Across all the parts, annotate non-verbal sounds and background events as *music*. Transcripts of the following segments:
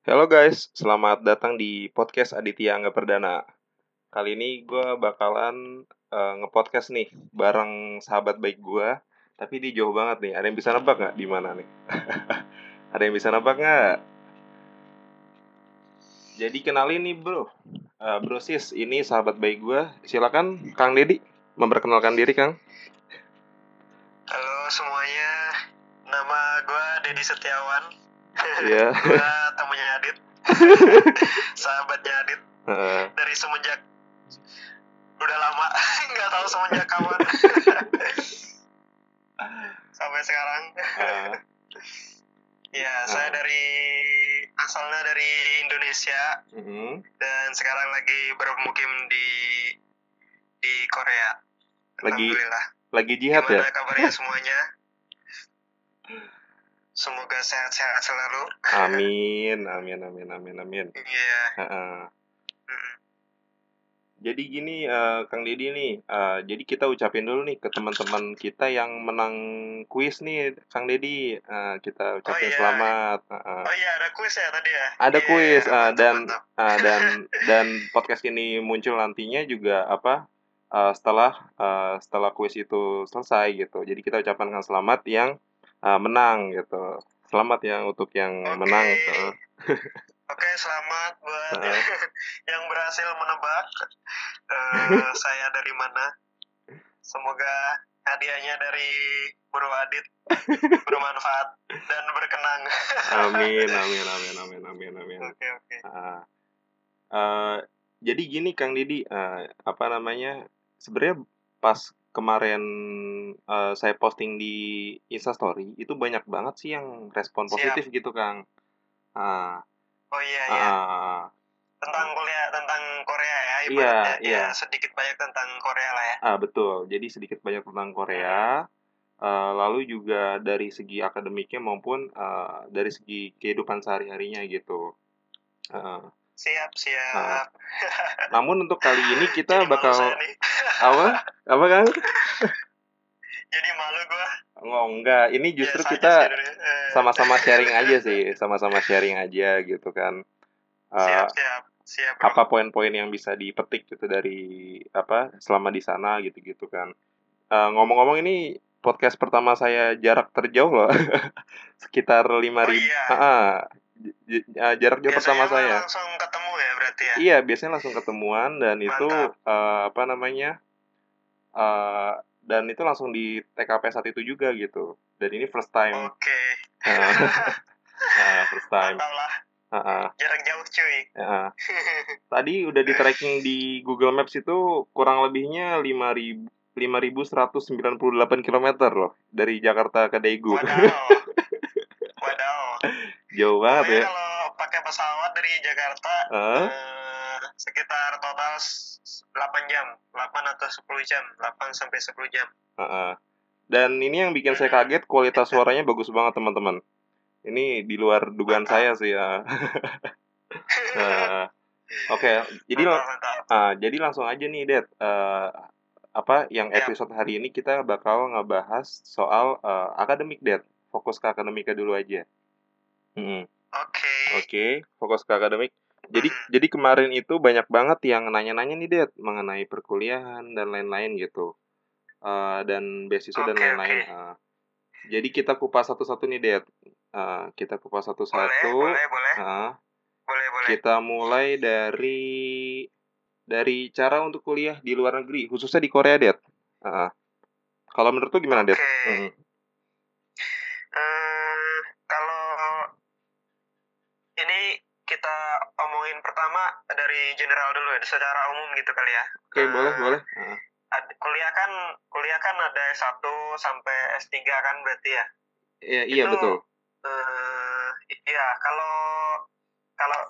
Halo guys, selamat datang di podcast Aditya Angga Perdana. Kali ini gue bakalan uh, ngepodcast nih bareng sahabat baik gue, tapi dia jauh banget nih. Ada yang bisa nebak nggak di mana nih? *laughs* Ada yang bisa nebak nggak? Jadi kenalin nih bro, uh, bro sis, ini sahabat baik gue. Silakan Kang Dedi memperkenalkan diri Kang. Halo semuanya, nama gue Dedi Setiawan. Iya. gue *laughs* temunya Adit, sahabatnya Adit. Uh, Dari semenjak udah lama, *laughs* nggak tahu semenjak kapan. *laughs* Sampai sekarang. uh, Ya, saya dari asalnya dari Indonesia mhm. dan sekarang lagi bermukim di di Korea. Lagi Alhamdulillah. lagi jihad ya? Gimana kabarnya semuanya? Semoga sehat-sehat selalu. Amin, amin, amin, amin, amin. Iya. Heeh. Mm. Jadi gini, eh, Kang Deddy nih, eh, jadi kita ucapin dulu nih ke teman-teman kita yang menang kuis nih, Kang Deddy. Eh, kita ucapin iya. selamat. Heeh. Oh iya ada kuis ya tadi ya? Ada Iya, kuis, mantap, dan eh, dan *laughs* dan podcast ini muncul nantinya juga apa? eh, setelah eh, setelah kuis itu selesai gitu. Jadi kita ucapkan selamat yang eh, menang gitu. Selamat yang untuk yang Oke. menang. heeh. Oke selamat buat Heeh. *laughs* yang berhasil menebak eh, *laughs* saya dari mana. Semoga hadiahnya dari Bro Adit bermanfaat dan berkenang. Amin, *laughs* amin, amin, amin, amin, amin. Oke oke. Ah. Eh, jadi gini Kang Didi, eh, apa namanya? Sebenarnya pas kemarin eh, saya posting di Instastory itu banyak banget sih yang respon Siap. positif gitu Kang. Ah, Oh iya iya. ah, Tentang kuliah tentang Korea ya. Iya, Ibaratnya iya. ya sedikit banyak tentang Korea lah ya. ah, betul. Jadi sedikit banyak tentang Korea. eh, lalu juga dari segi akademiknya maupun eh, dari segi kehidupan sehari-harinya gitu. Ah, Siap siap. *laughs* namun untuk kali ini kita Jadi bakal *laughs* apa? Apa Kang? Jadi malu gua. Oh, enggak, ini justru Biasa aja kita eh, sama-sama sharing aja sih, sama-sama sharing aja gitu kan. Eh, siap siap siap bro. apa poin-poin yang bisa dipetik gitu dari apa selama di sana gitu-gitu kan. Eh, ngomong-ngomong ini podcast pertama saya jarak terjauh loh, *laughs* sekitar lima Oh ribu. iya. Jarak jauh pertama saya. langsung ketemu ya berarti ya. Iya, biasanya langsung ketemuan dan itu Mantap. eh, apa namanya? eh dan itu langsung di TKP saat itu juga gitu. Dan ini first time. Oke. *laughs* Nah, nah, first *laughs* time. Mantap lah. Heeh, Jarak jauh cuy. heeh. *laughs* Tadi udah di tracking di Google Maps itu kurang lebihnya 5000 5198 km loh dari Jakarta ke Daegu. Wadaw. Jauh banget Pokoknya ya. kalau pakai pesawat dari Jakarta Heeh. eh, sekitar total s- 8 jam, 8 atau 10 jam, 8 sampai 10 jam. heeh. Dan ini yang bikin saya kaget kualitas suaranya bagus banget teman-teman. Ini di luar dugaan Mantap. saya sih *laughs* ya. Nah, Oke, jadi mantap, mantap. Ah, jadi langsung aja nih, Det. Eh, apa yang Ya. episode hari ini kita bakal ngebahas soal eh, akademik, Det. Fokus ke akademika dulu aja. Mm, Oke. Oke, fokus ke akademik. Jadi Hmm. jadi kemarin itu banyak banget yang nanya-nanya nih, Det, mengenai perkuliahan dan lain-lain gitu. Eh, dan beasiswa dan Oke, lain-lain. oke. Ah, jadi kita kupas satu-satu nih, Det. Eh, kita kupas Boleh, satu-satu. boleh, boleh. Ah, Boleh, boleh. kita mulai dari dari cara untuk kuliah di luar negeri, khususnya di Korea, Det. Heeh. Kalau menurut lu gimana, Det? Oke. Mm, Eh, kalau ini kita omongin pertama dari general dulu ya, secara umum gitu kali ya. Oke, Eh, boleh, boleh. Heeh. ad- kuliah kan kuliah kan ada S1 sampai S3 kan berarti ya. Iya, iya Itu- betul. Eh iya, kalau kalau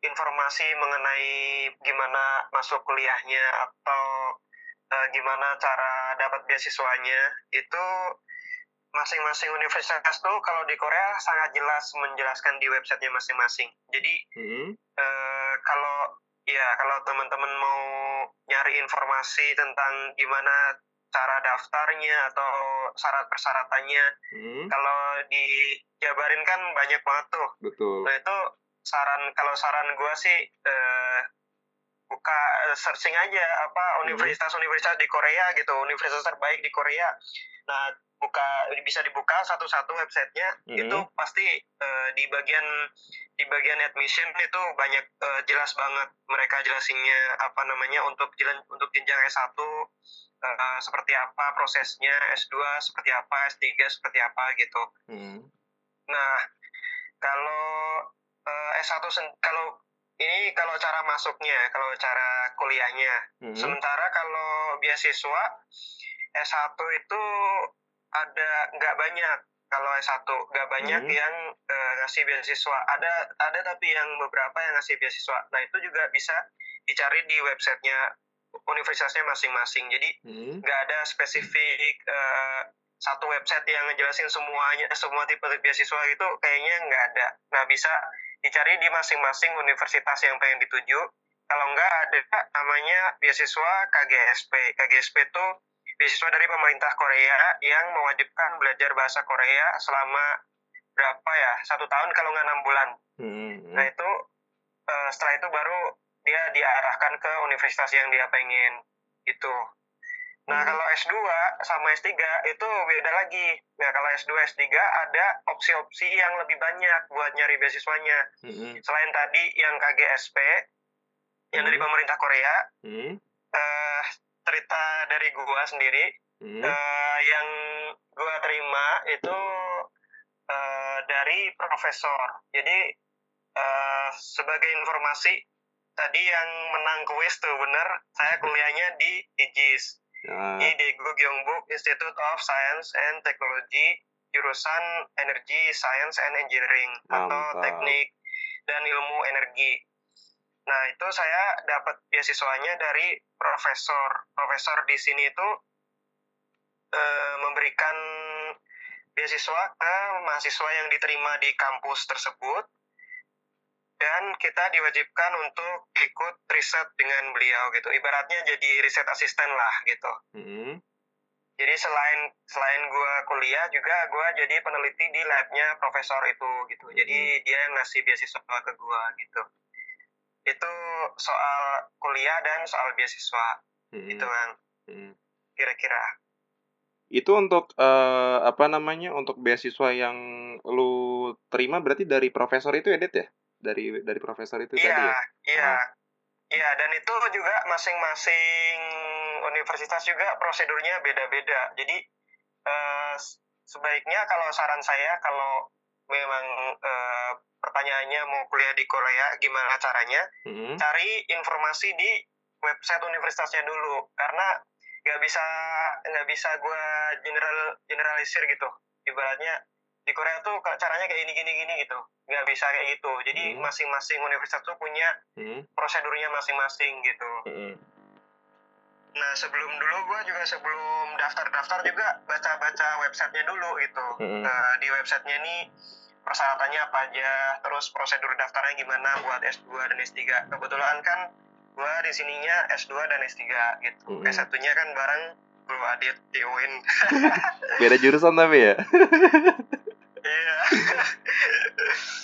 informasi mengenai gimana masuk kuliahnya atau eh, gimana cara dapat beasiswanya itu masing-masing universitas tuh kalau di Korea sangat jelas menjelaskan di websitenya masing-masing. Jadi Mm, eh, kalau ya kalau teman-teman mau nyari informasi tentang gimana cara daftarnya atau syarat persyaratannya mm, kalau dijabarin kan banyak banget tuh betul. nah itu saran kalau saran gue sih uh, buka searching aja apa Hmm. universitas-universitas di Korea gitu universitas terbaik di Korea nah buka bisa dibuka satu-satu websitenya Hmm. itu pasti eh, di bagian di bagian admission itu banyak eh, jelas banget mereka jelasinnya apa namanya untuk jalan untuk jenjang S1 eh, seperti apa prosesnya S2 seperti apa S3 seperti apa gitu Hmm. Nah, kalau eh, S1 sen- kalau ini kalau cara masuknya, kalau cara kuliahnya. Hmm. Sementara kalau beasiswa S1 itu ada nggak banyak. Kalau S1 nggak banyak Hmm. yang eh, ngasih beasiswa. Ada ada tapi yang beberapa yang ngasih beasiswa. Nah, itu juga bisa dicari di websitenya universitasnya masing-masing. Jadi Hmm. nggak ada spesifik eh, satu website yang ngejelasin semuanya semua tipe beasiswa itu kayaknya nggak ada nah bisa dicari di masing-masing universitas yang pengen dituju kalau nggak ada namanya beasiswa KGSP KGSP itu beasiswa dari pemerintah Korea yang mewajibkan belajar bahasa Korea selama berapa ya satu tahun kalau nggak enam bulan Hmm. Nah itu eh, setelah itu baru dia diarahkan ke universitas yang dia pengen gitu. Nah Hmm. kalau S2 sama S3 itu beda lagi. Nah kalau S2 S3 ada opsi-opsi yang lebih banyak buat nyari beasiswanya. Hmm. Selain tadi yang KGSP yang dari Hmm. pemerintah Korea, Hmm. eh, cerita dari gua sendiri Hmm. eh, yang gua terima itu eh, dari profesor. Jadi eh, sebagai informasi tadi yang menang kuis tuh bener, saya kuliahnya di Ah. di Gyeongbuk Institute of Science and Technology, jurusan Energy Science and Engineering atau Mantap. Teknik dan Ilmu Energi. Nah itu saya dapat beasiswanya dari profesor. Profesor di sini itu eh, memberikan beasiswa ke mahasiswa yang diterima di kampus tersebut dan kita diwajibkan untuk ikut riset dengan beliau gitu ibaratnya jadi riset asisten lah gitu Hmm. jadi selain selain gua kuliah juga gua jadi peneliti di labnya profesor itu gitu jadi dia yang ngasih beasiswa ke gua gitu itu soal kuliah dan soal beasiswa Hmm. gitu kan Hmm. kira-kira Itu untuk eh, apa namanya? Untuk beasiswa yang lu terima berarti dari profesor itu ya, Det ya? Dari dari profesor itu tadi Iya, ya? iya. Iya, dan itu juga masing-masing universitas juga prosedurnya beda-beda. Jadi eh, sebaiknya kalau saran saya kalau memang eh, pertanyaannya mau kuliah di Korea gimana caranya, Hmm. cari informasi di website universitasnya dulu karena nggak bisa nggak bisa gue general generalisir gitu ibaratnya di Korea tuh caranya kayak gini gini gini gitu nggak bisa kayak gitu jadi Hmm. masing-masing universitas tuh punya Hmm. prosedurnya masing-masing gitu Hmm. nah sebelum dulu gue juga sebelum daftar-daftar juga baca-baca websitenya dulu gitu Hmm. Nah, di websitenya ini persyaratannya apa aja terus prosedur daftarnya gimana buat S2 dan S3 kebetulan kan gue di sininya S2 dan S3 gitu Mm-mm. S1 nya kan bareng Bro Adit *laughs* Beda jurusan tapi ya? *laughs* iya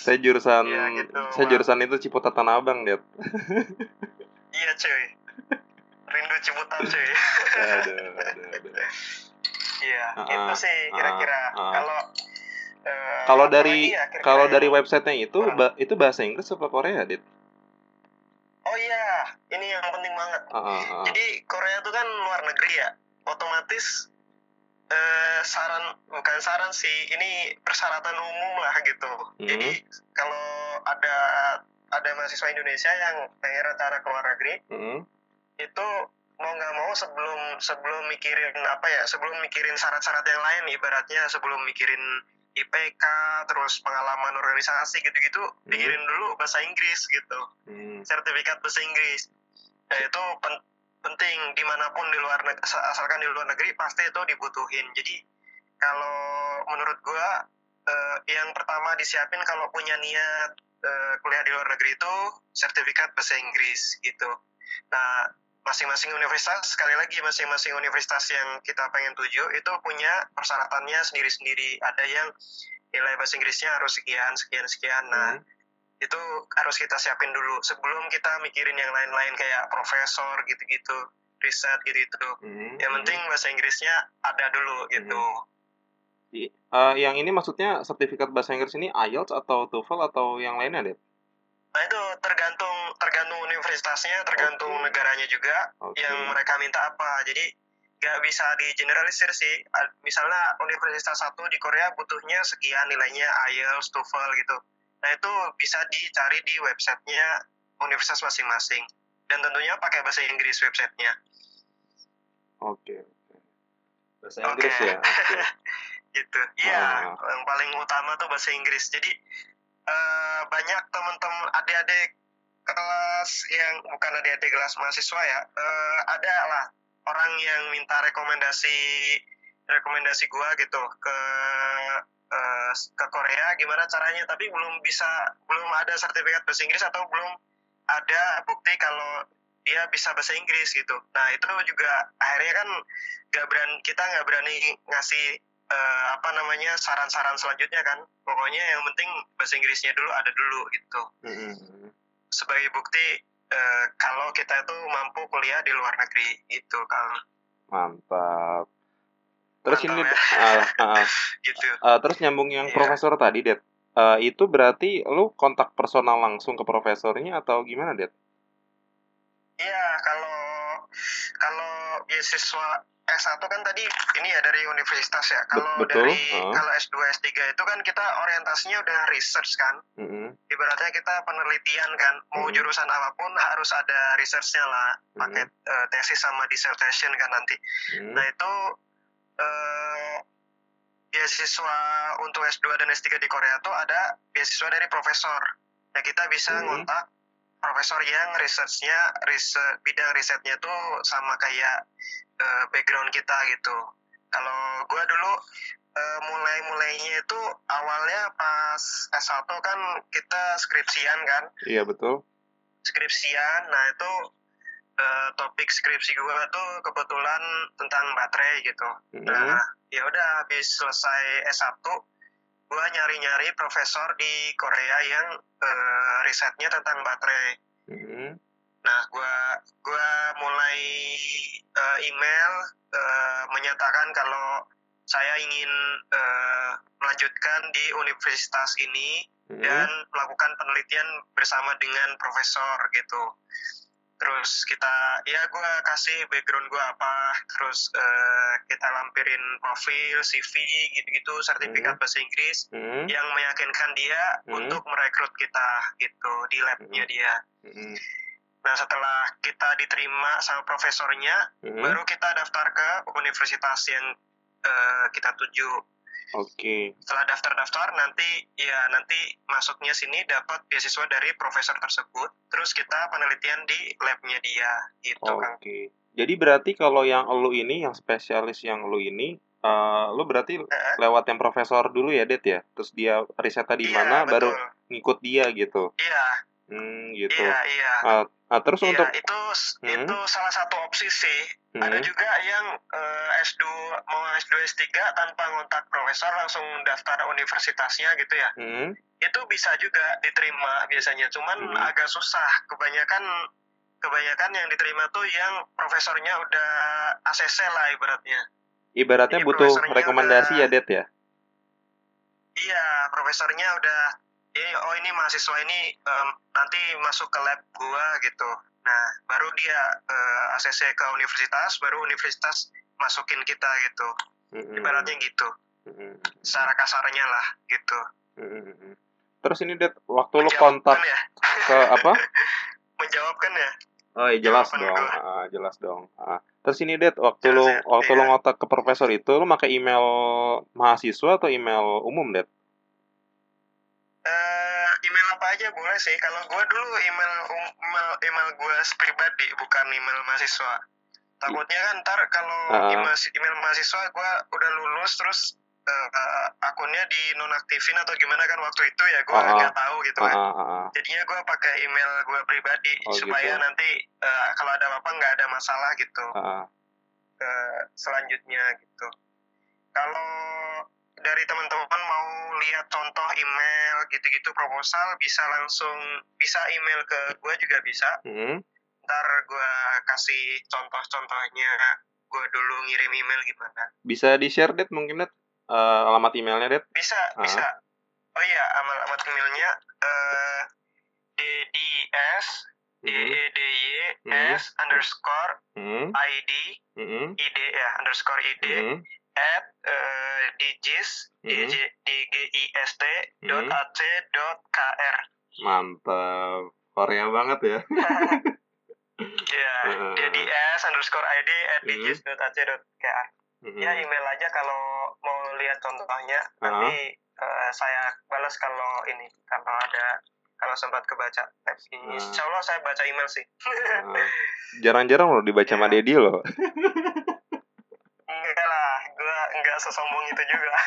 Saya jurusan Iya, gitu, saya jurusan itu Ciputat Tanah Abang, Det. iya cuy rindu Ciputat cuy Aduh, aduh, aduh. iya Ah, itu sih kira-kira ah, ah. kalau eh, Kalau apa dari ya kira-kira kalau dari websitenya itu ba- itu bahasa Inggris apa Korea, Dit? oh iya ini yang penting banget Ah, ah, ah. Jadi Korea itu kan luar negeri ya, otomatis eh, saran bukan saran sih, ini persyaratan umum lah gitu. Mhm. Jadi kalau ada ada mahasiswa Indonesia yang pengen rencana ke luar negeri, Hmm. itu mau nggak mau sebelum sebelum mikirin apa ya, sebelum mikirin syarat-syarat yang lain, ibaratnya sebelum mikirin IPK, terus pengalaman organisasi gitu-gitu, pikirin dulu bahasa Inggris gitu Hmm. sertifikat bahasa Inggris. Nah itu pen- penting di mana pun di luar negeri, asalkan di luar negeri pasti itu dibutuhin. Jadi kalau menurut gua eh, yang pertama disiapin kalau punya niat eh, kuliah di luar negeri itu sertifikat bahasa Inggris gitu. Nah masing-masing universitas sekali lagi masing-masing universitas yang kita pengen tuju itu punya persyaratannya sendiri-sendiri. Ada yang nilai bahasa Inggrisnya harus sekian sekian sekian. Nah Hmm. Itu harus kita siapin dulu sebelum kita mikirin yang lain-lain kayak profesor gitu-gitu riset gitu-gitu Hmm, yang hmm. penting bahasa Inggrisnya ada dulu gitu I- eh, yang ini maksudnya sertifikat bahasa Inggris ini IELTS atau TOEFL atau yang lainnya, Det? nah itu tergantung tergantung universitasnya tergantung Oke. negaranya juga Oke. yang mereka minta apa jadi nggak bisa di generalisir sih misalnya universitas satu di Korea butuhnya sekian nilainya IELTS TOEFL gitu nah itu bisa dicari di websitenya universitas masing-masing dan tentunya pakai bahasa Inggris websitenya Oke. oke. Bahasa Oke. Inggris ya. Oke. *laughs* gitu iya Ah. yang paling utama tuh bahasa Inggris jadi eh, banyak teman-teman adik-adik kelas yang bukan adik-adik kelas mahasiswa ya eh, ada lah orang yang minta rekomendasi rekomendasi gua gitu ke eh, ke Korea gimana caranya tapi belum bisa belum ada sertifikat bahasa Inggris atau belum ada bukti kalau dia bisa bahasa Inggris gitu nah itu juga akhirnya kan nggak berani kita nggak berani ngasih eh, apa namanya saran-saran selanjutnya kan pokoknya yang penting bahasa Inggrisnya dulu ada dulu gitu Mm-mm. sebagai bukti eh, kalau kita itu mampu kuliah di luar negeri itu kan Mantap. Terus ini Mantap ah, ah, *laughs* gitu ah, terus nyambung yang Iya. profesor tadi, Det. Eh, itu berarti lu kontak personal langsung ke profesornya atau gimana, Det? Iya kalau kalau beasiswa S1 kan tadi ini ya dari universitas ya kalau dari ah. kalau S2 S3 itu kan kita orientasinya udah research kan Mm-mm. ibaratnya kita penelitian kan mau Mhm. jurusan apa pun harus ada researchnya lah pakai eh, tesis sama dissertation kan nanti Mm. nah itu eh, beasiswa untuk S2 dan S3 di Korea tuh ada beasiswa dari profesor nah kita bisa Mhm. ngontak profesor yang researchnya riset bidang risetnya tuh sama kayak eh, background kita gitu kalau gua dulu eh, mulai-mulainya itu awalnya pas S1 kan kita skripsian kan Iya, betul. skripsian nah itu eh, topik skripsi gua tuh kebetulan tentang baterai gitu Mm-mm. nah ya udah habis selesai S1 gua nyari-nyari profesor di Korea yang eh, risetnya tentang baterai Mm-mm. nah gua gua mulai eh, email eh, menyatakan kalau saya ingin eh, melanjutkan di universitas ini Mm-mm. dan melakukan penelitian bersama dengan profesor gitu. Terus kita, ya gue kasih background gue apa, terus eh, kita lampirin profil, CV, gitu-gitu, sertifikat bahasa Inggris Mm-mm. yang meyakinkan dia Hmm. untuk merekrut kita gitu di labnya Hmm. dia. Mm-mm. Nah setelah kita diterima sama profesornya, Mm-mm. baru kita daftar ke universitas yang eh, kita tuju. Oke. setelah daftar-daftar nanti ya nanti masuknya sini dapat beasiswa dari profesor tersebut terus kita penelitian di labnya dia gitu Kang. Oke. Jadi berarti kalau yang lu ini, yang spesialis yang lu ini, eh lu berarti Eh, lewat yang profesor dulu ya, Det ya? Terus dia risetnya di iya, mana, baru betul. ngikut dia gitu. iya Hmm, gitu. iya iya Ah, ah, terus Iya, untuk itu Hmm. itu salah satu opsi sih. Hmm, ada juga yang eh, S2 mau S2 S3 tanpa ngontak profesor langsung daftar universitasnya gitu ya. Hmm, itu bisa juga diterima biasanya. Cuman Hmm. agak susah. Kebanyakan kebanyakan yang diterima tuh yang profesornya udah ACC lah ibaratnya. Ibaratnya Jadi butuh rekomendasi udah- ya, Det ya? Iya, profesornya udah, eh, oh ini mahasiswa ini em, nanti masuk ke lab gua gitu. Nah, baru dia eh, ACC ke universitas, baru universitas masukin kita gitu. Ibaratnya gitu, Mm-mm. secara kasarnya lah gitu. Terus ini, Det, waktu lu kontak ya? ke apa? *laughs* Menjawabkan ya? Oh, iya, jelas Jawaban dong. Ah, jelas dong. Ah. Terus ini, Det, waktu Jelas lu ya? waktu lu Iya. ngotak ke profesor itu, lu pakai email mahasiswa atau email umum, Det? Eh, email apa aja boleh sih. Kalau gua dulu email um- email, email gua pribadi, bukan email mahasiswa. Takutnya kan ntar kalau Ah. email, email mahasiswa gua udah lulus terus eh, eh, akunnya dinonaktifin atau gimana kan waktu itu ya gua Ah, nggak tahu gitu kan. ah. Jadinya gua pakai email gua pribadi Oh, supaya gitu. nanti eh, kalau ada apa-apa nggak ada masalah gitu ah. ke selanjutnya gitu. Kalau dari teman-teman mau lihat contoh email gitu-gitu proposal bisa langsung bisa email ke gue juga bisa Hmm. ntar gue kasih contoh-contohnya gue dulu ngirim email gimana Bisa di-share, Det, mungkin, Det? Eh, alamat emailnya, Det? bisa Ah. bisa oh iya amal alamat emailnya eh dds d Hmm. e d y s underscore Hmm. id Hmm. id ya underscore id Hmm. At eh, digis Mhm. d J- d g i s t dot Mhm. ac dot kr Mantap. Korea banget ya. ya Heeh. dds underscore id at Mhm. digis dot ac dot kr ya email aja kalau mau lihat contohnya nanti eh, saya balas kalau ini kalau ada kalau sempat kebaca insya Allah saya baca email sih. *laughs* Jarang-jarang loh dibaca sama Ya. Dedi loh. *laughs* lah gue enggak sesombong itu juga *laughs*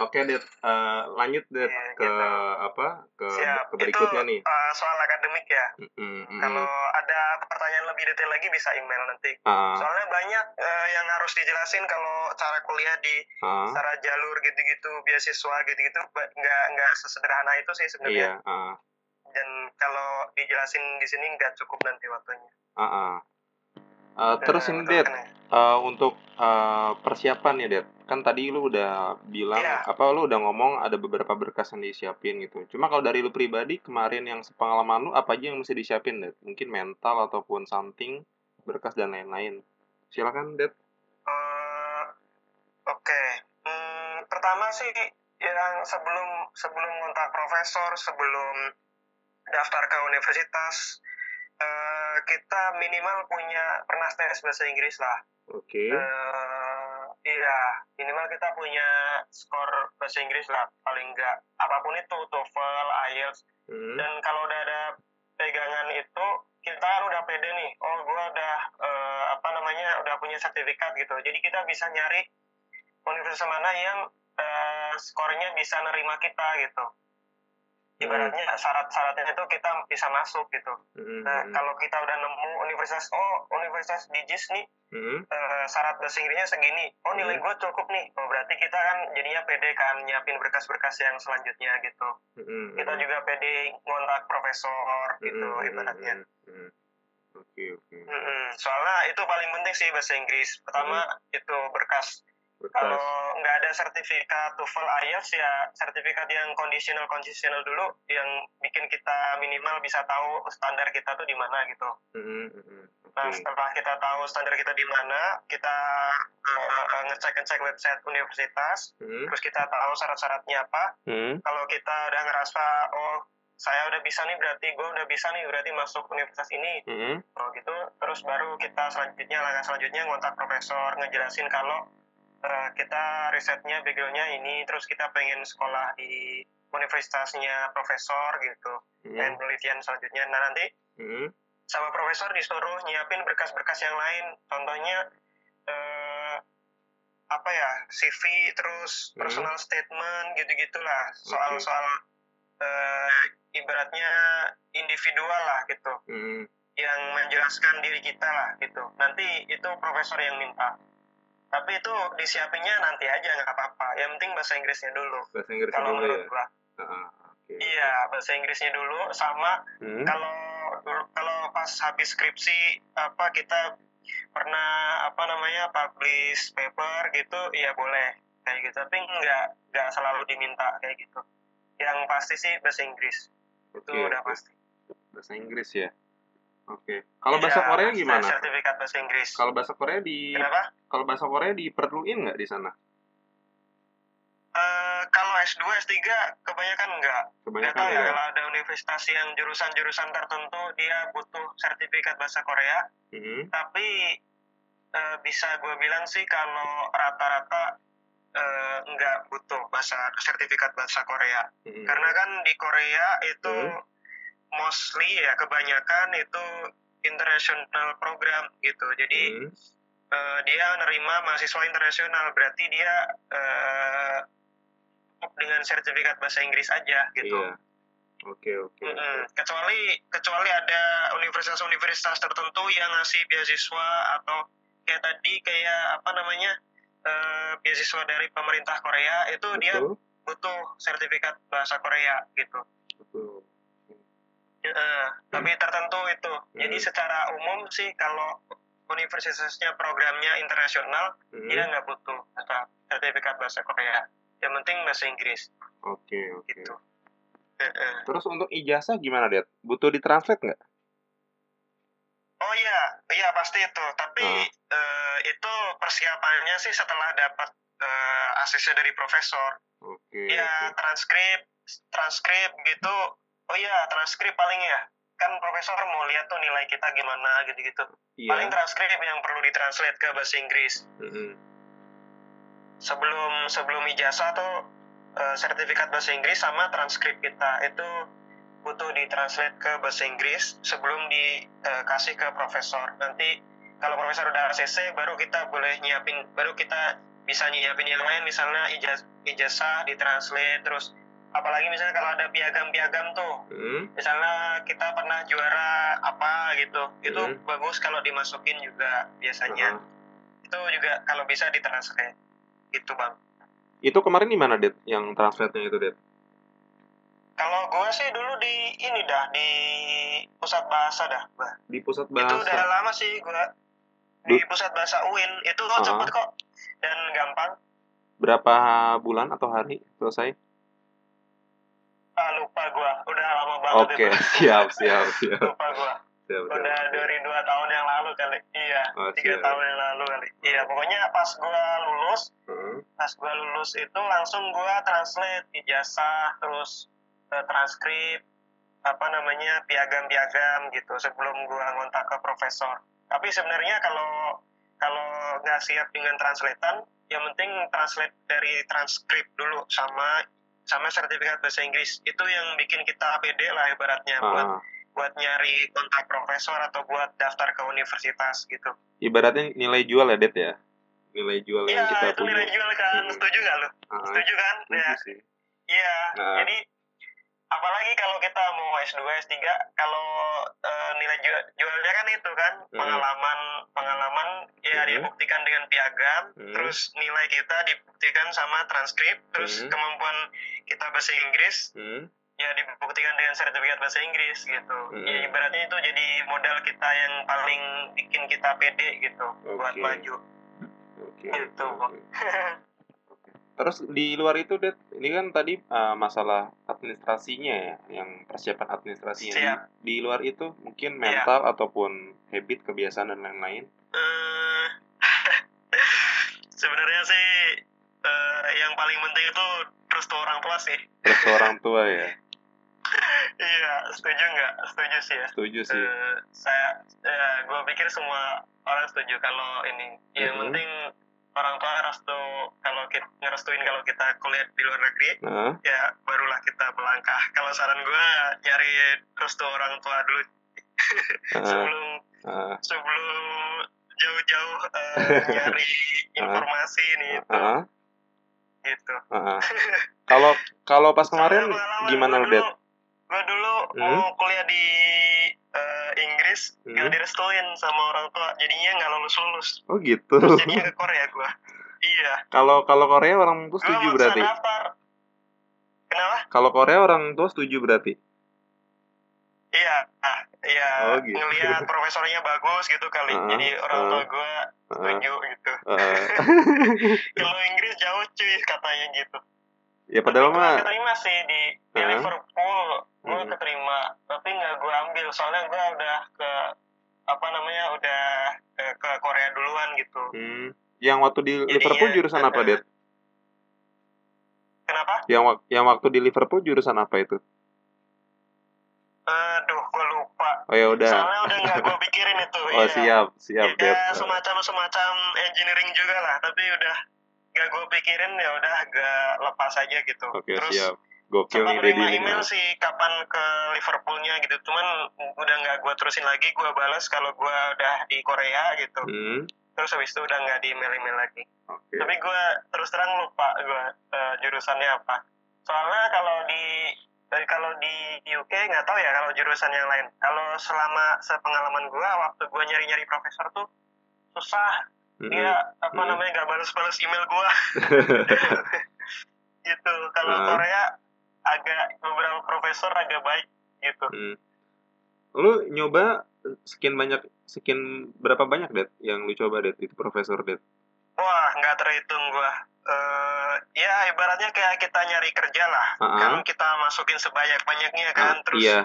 Oke, Det. Eh, lanjut, Det, Iya, ke gitu. apa? Ke, siap ke berikutnya itu nih. eh, soal akademik ya Mm, mm, kalau mm. ada pertanyaan lebih detail lagi bisa email nanti Ah, soalnya banyak eh, yang harus dijelasin kalau cara kuliah di ah, secara jalur gitu-gitu beasiswa gitu-gitu nggak nggak sesederhana itu sih sebenarnya iya, ah, dan kalau dijelasin di sini nggak cukup nanti waktunya ah, Eh, terus Eh, ini, kan ya? eh, untuk eh, persiapan ya, Det. Kan tadi lu udah bilang, Iya. apa lu udah ngomong ada beberapa berkas yang disiapin gitu. Cuma kalau dari lu pribadi, kemarin yang sepengalaman lu, apa aja yang mesti disiapin, Det? Mungkin mental ataupun something, berkas dan lain-lain. Silakan, Det. Eh, oke Hmm, pertama sih yang sebelum sebelum kontak profesor sebelum daftar ke universitas eh, kita minimal punya pernah tes bahasa Inggris lah. Oke. Eh, iya, minimal kita punya skor bahasa Inggris lah, paling enggak apa pun itu, TOEFL, IELTS, Hmm, dan kalau udah ada pegangan itu, kita kan udah pede nih, oh gua udah eh, apa namanya, udah punya sertifikat gitu, jadi kita bisa nyari universitas mana yang eh, skornya bisa nerima kita gitu. Ibaratnya syarat-syaratnya itu kita bisa masuk gitu. hmm, Nah, hmm, kalau kita udah nemu universitas, oh universitas di JIS nih, hmm, eh, syarat bahasa Inggrisnya segini. Oh nilai Hmm. gue cukup nih. Oh berarti kita kan jadinya pede kan nyiapin berkas-berkas yang selanjutnya gitu. hmm, Kita juga pede ngontak profesor gitu hmm, hmm, ibaratnya. hmm, hmm. Oke, oke. Mm-mm. Soalnya itu paling penting sih bahasa Inggris. Pertama itu berkas. Berkas. Kalau nggak ada sertifikat TOEFL IELTS ya sertifikat yang conditional conditional dulu yang bikin kita minimal bisa tahu standar kita tuh di mana gitu. Hmm, hmm, hmm. Nah, setelah kita tahu standar kita di mana, kita uh, ngecek-ngecek website universitas, Hmm, terus kita tahu syarat-syaratnya apa. hmm, Kalau kita udah ngerasa, oh saya udah bisa nih, berarti gue udah bisa nih, berarti masuk universitas ini. hmm, Oh gitu, terus baru kita selanjutnya, langkah selanjutnya ngontak profesor, ngejelasin kalau kita risetnya, backgroundnya ini, terus kita pengen sekolah di universitasnya profesor gitu, hmm, dan penelitian selanjutnya. Nah nanti hmm, sama profesor disuruh nyiapin berkas-berkas yang lain contohnya eh, apa ya CV terus Hmm. personal statement gitu-gitulah Oke. soal-soal eh, ibaratnya individual lah gitu hmm. yang menjelaskan diri kita lah gitu nanti itu profesor yang minta tapi itu disiapinnya nanti aja nggak apa-apa. Yang penting bahasa Inggrisnya dulu. Bahasa Inggris kalau dulu ya. menurut gua. Ah, ah, Oke. iya bahasa Inggrisnya dulu sama Hmm, kalau kalau pas habis skripsi apa kita pernah apa namanya publish paper gitu ya boleh kayak gitu. Tapi nggak nggak selalu diminta kayak gitu. Yang pasti sih bahasa Inggris. Oke, itu udah pasti. Bahasa Inggris ya. Oke. Kalau bahasa Iya, Korea ada gimana? sertifikat bahasa Inggris Kalau bahasa Korea di kenapa kalau bahasa Korea diperluin nggak di sana? Eh, kalau S2 S3 kebanyakan enggak nggak Kebanyakan tahu ya enggak. kalau ada universitas yang jurusan-jurusan tertentu dia butuh sertifikat bahasa Korea Hmm, tapi eh, bisa gue bilang sih kalau rata-rata eh, nggak butuh bahasa sertifikat bahasa Korea hmm, karena kan di Korea itu Hmm. Mostly ya kebanyakan itu international program gitu jadi hmm, eh, dia nerima mahasiswa internasional berarti dia cukup dengan sertifikat bahasa Inggris aja gitu Iya. Oke, oke. Mm-mm. kecuali kecuali ada universitas-universitas tertentu yang ngasih beasiswa atau kayak tadi kayak apa namanya eh, beasiswa dari pemerintah Korea itu dia betul butuh sertifikat bahasa Korea gitu. betul Eh, tapi tertentu itu. Jadi Hmm. secara umum sih kalau universitasnya programnya internasional Hmm, dia nggak butuh apa, sertifikat bahasa Korea. Yang penting bahasa Inggris oke oke gitu. Eh, eh. terus untuk ijazah gimana det butuh ditranslate nggak Oh iya, iya pasti itu. Tapi Ah. eh, itu persiapannya sih setelah dapat ACC dari profesor. oke Iya, oke. transkrip, transkrip gitu. Oh iya, transkrip paling ya. Kan profesor mau lihat tuh nilai kita gimana gitu-gitu. Paling iya transkrip yang perlu ditranslate ke bahasa Inggris. Mm-mm. Sebelum sebelum ijazah tuh eh, sertifikat bahasa Inggris sama transkrip kita itu butuh ditranslate ke bahasa Inggris sebelum dikasih ke profesor. Nanti kalau profesor udah ACC baru kita boleh nyiapin baru kita bisa nyiapin yang lain misalnya ijaz ijazah ditranslate terus apalagi misalnya kalau ada piagam-piagam tuh. Mm. misalnya kita pernah juara apa gitu. Itu Hmm. bagus kalau dimasukin juga biasanya. Ah. itu juga kalau bisa ditranslate gitu bang. Itu kemarin di mana det yang translate-nya itu det kalau gue sih dulu di ini dah di pusat bahasa dah Bah. di pusat itu udah bahasa. lama sih gue di pusat bahasa UIN itu kok Ah. cepet kok. Dan gampang. Berapa bulan atau hari selesai ah, lupa gue udah lama banget oke *laughs* siap siap *laughs* siap. Lupa gue siap, siap. udah dari dua tahun yang lalu kali. Iya Oh, tiga siap. tahun yang lalu kali. Iya pokoknya pas gue lulus Hmm. pas gue lulus itu langsung gue translate ijazah terus eh, transkrip apa namanya piagam-piagam gitu sebelum gue ngontak ke profesor. Tapi sebenarnya kalau kalau nggak siap dengan translatean yang penting translate dari transkrip dulu sama sama sertifikat bahasa Inggris. Itu yang bikin kita pede lah ibaratnya buat Ah, buat nyari kontak profesor atau buat daftar ke universitas gitu. Ibaratnya nilai jual ya det ya? Nilai jual yang iya kita itu nilai punya. jual kan. Hmm. setuju nggak lo Ah, setuju kan? setuju ya sih. Iya, Nah. jadi apalagi kalau kita mau S2, S3, kalau eh, nilai jual, jualnya kan itu kan Hmm. pengalaman pengalaman ya Hmm. dibuktikan dengan piagam, Hmm. terus nilai kita dibuktikan sama transkrip, terus Hmm. kemampuan kita bahasa Inggris Hmm. ya dibuktikan dengan sertifikat bahasa Inggris gitu. Hmm. Ya ibaratnya itu jadi modal kita yang paling bikin kita pede gitu buat Oke. maju. Oke. Gitu, oke. *laughs* Terus di luar itu, Det, ini kan tadi uh, masalah administrasinya ya, yang persiapan administrasinya. Di, Siap. di luar itu mungkin Iya. mental ataupun habit, kebiasaan dan lain-lain. Eh, *laughs* sebenarnya sih eh, yang paling penting itu restu orang tua sih. Terus orang tua ya, *laughs* iya, setuju nggak? Setuju sih ya. setuju sih. Eh, saya, gue pikir semua orang setuju kalau ini. Yang Mhm. penting orang tua restu kalau kita ngerestuin kalau kita kuliah di luar negeri, Nah, ya barulah kita melangkah. Kalau saran gue nyari restu orang tua dulu *laughs* uh, sebelum uh, sebelum jauh-jauh eh, *laughs* nyari informasi nih itu uh, gitu. uh. *laughs* Kalau kalau pas kemarin gimana, Det? dulu, gue dulu Hmm? mau kuliah di eh, Inggris Hmm? nggak direstuin sama orang tua. Jadinya nggak lulus lulus Oh gitu. terus jadinya ke Korea gue iya. Kalau kalau Korea orang tua setuju maksa berarti. daftar. Kenapa? Kalau Korea orang tua setuju berarti. iya. Ah, iya. Oh, gitu. ngelihat profesornya bagus gitu kali. Ah, jadi orang ah, tua gue Uh, setuju gitu. Uh, *laughs* kalau Inggris jauh cuy katanya gitu ya padahal gue mah keterima sih di, di Ah. Liverpool gue Hmm. keterima tapi nggak gue ambil soalnya gue udah ke apa namanya udah eh, ke Korea duluan gitu hmm, yang waktu di Jadinya, Liverpool jurusan apa, eh, Det? kenapa Yang yang waktu di Liverpool jurusan apa itu? aduh gue lupa Oh ya udah. soalnya udah nggak gue pikirin itu *laughs* Oh iya. siap, siap, ya semacam semacam engineering juga lah tapi udah nggak gue pikirin ya udah gak lepas aja gitu Oke, terus siap. Gokil nih terima ini. email sih kapan ke Liverpoolnya gitu cuman udah nggak gue terusin lagi gue balas kalau gue udah di Korea gitu Hmm, terus habis itu udah nggak di email email lagi oke. tapi gue terus terang lupa gue eh, jurusannya apa soalnya kalau di dari kalau di UK nggak tahu ya kalau jurusan yang lain kalau selama sepengalaman gue waktu gue nyari nyari profesor tuh susah. Dia apa Mm-mm. namanya nggak balas-balas email gua *laughs* gitu kalau Ah. Korea agak beberapa profesor agak baik gitu Mm. Lu nyoba sekian banyak sekian berapa banyak det yang lu coba det itu profesor det? wah nggak terhitung gua eh ya ibaratnya kayak kita nyari kerja lah Ah, kan kita masukin sebanyak banyaknya kan ah, terus iya.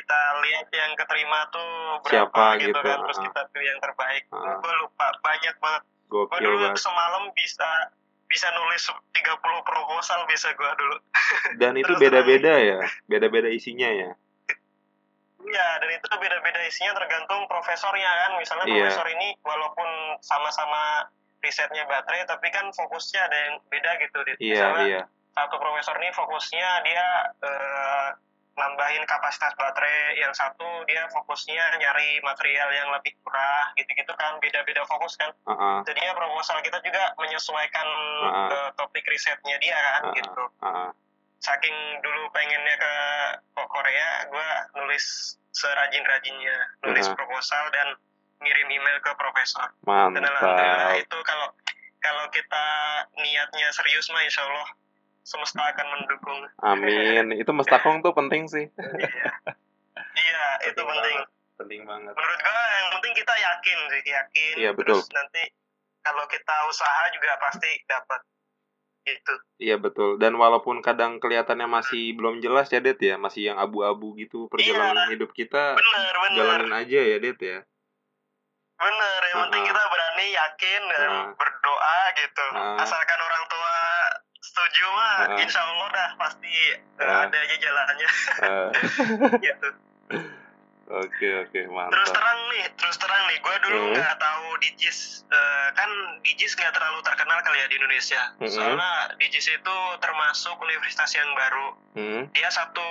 Kita lihat yang keterima tuh berapa Siapa gitu, gitu, kan terus kita pilih yang terbaik Ah. gue lupa banyak banget gue dulu banget. semalam bisa bisa nulis 30 proposal bisa gue dulu *laughs* Dan itu beda-beda ya, beda-beda isinya ya. Iya, dan itu beda-beda isinya tergantung profesornya kan. Misalnya Iya. profesor ini walaupun sama-sama risetnya baterai, tapi kan fokusnya ada yang beda gitu. Dit. Iya Misalnya iya. satu profesor ini fokusnya dia eh, nambahin kapasitas baterai, yang satu dia fokusnya nyari material yang lebih murah, gitu-gitu kan. Beda-beda fokus kan. Ah, ah, Jadinya proposal kita juga menyesuaikan Ah. eh, topik risetnya dia kan, Ah, gitu. ah, ah. Saking dulu pengennya ke ke Korea, gue nulis serajin-rajinnya, nulis Ah. proposal dan ngirim email ke profesor. Dan alhamdulillah Mantap. itu kalau kalau kita niatnya serius mah insya Allah semesta akan mendukung. Amin. *laughs* Itu mestakong tuh penting sih. Iya, iya itu penting. banget. Penting banget. Menurut gue yang penting kita yakin sih, yakin. Iya, betul. Terus nanti kalau kita usaha juga pasti dapat. Gitu. Iya betul. Dan walaupun kadang kelihatannya masih belum jelas ya Det ya, masih yang abu-abu gitu perjalanan hidup kita, Bener, bener. jalanin aja ya Det ya. Bener, yang penting Ah. kita berani yakin dan Ah. berdoa gitu. Ah. Asalkan orang tua setuju mah, Ah. insya Allah dah pasti eh, Ah. ada aja jalannya Eh, *laughs* gitu. Oke oke Terus mantap. terang nih, terus terang nih, gue dulu Hmm. nggak tahu Digis, Eh, kan Digis nggak terlalu terkenal kali ya di Indonesia. Hmm. Soalnya Digis itu termasuk universitas yang baru. Hmm, Dia satu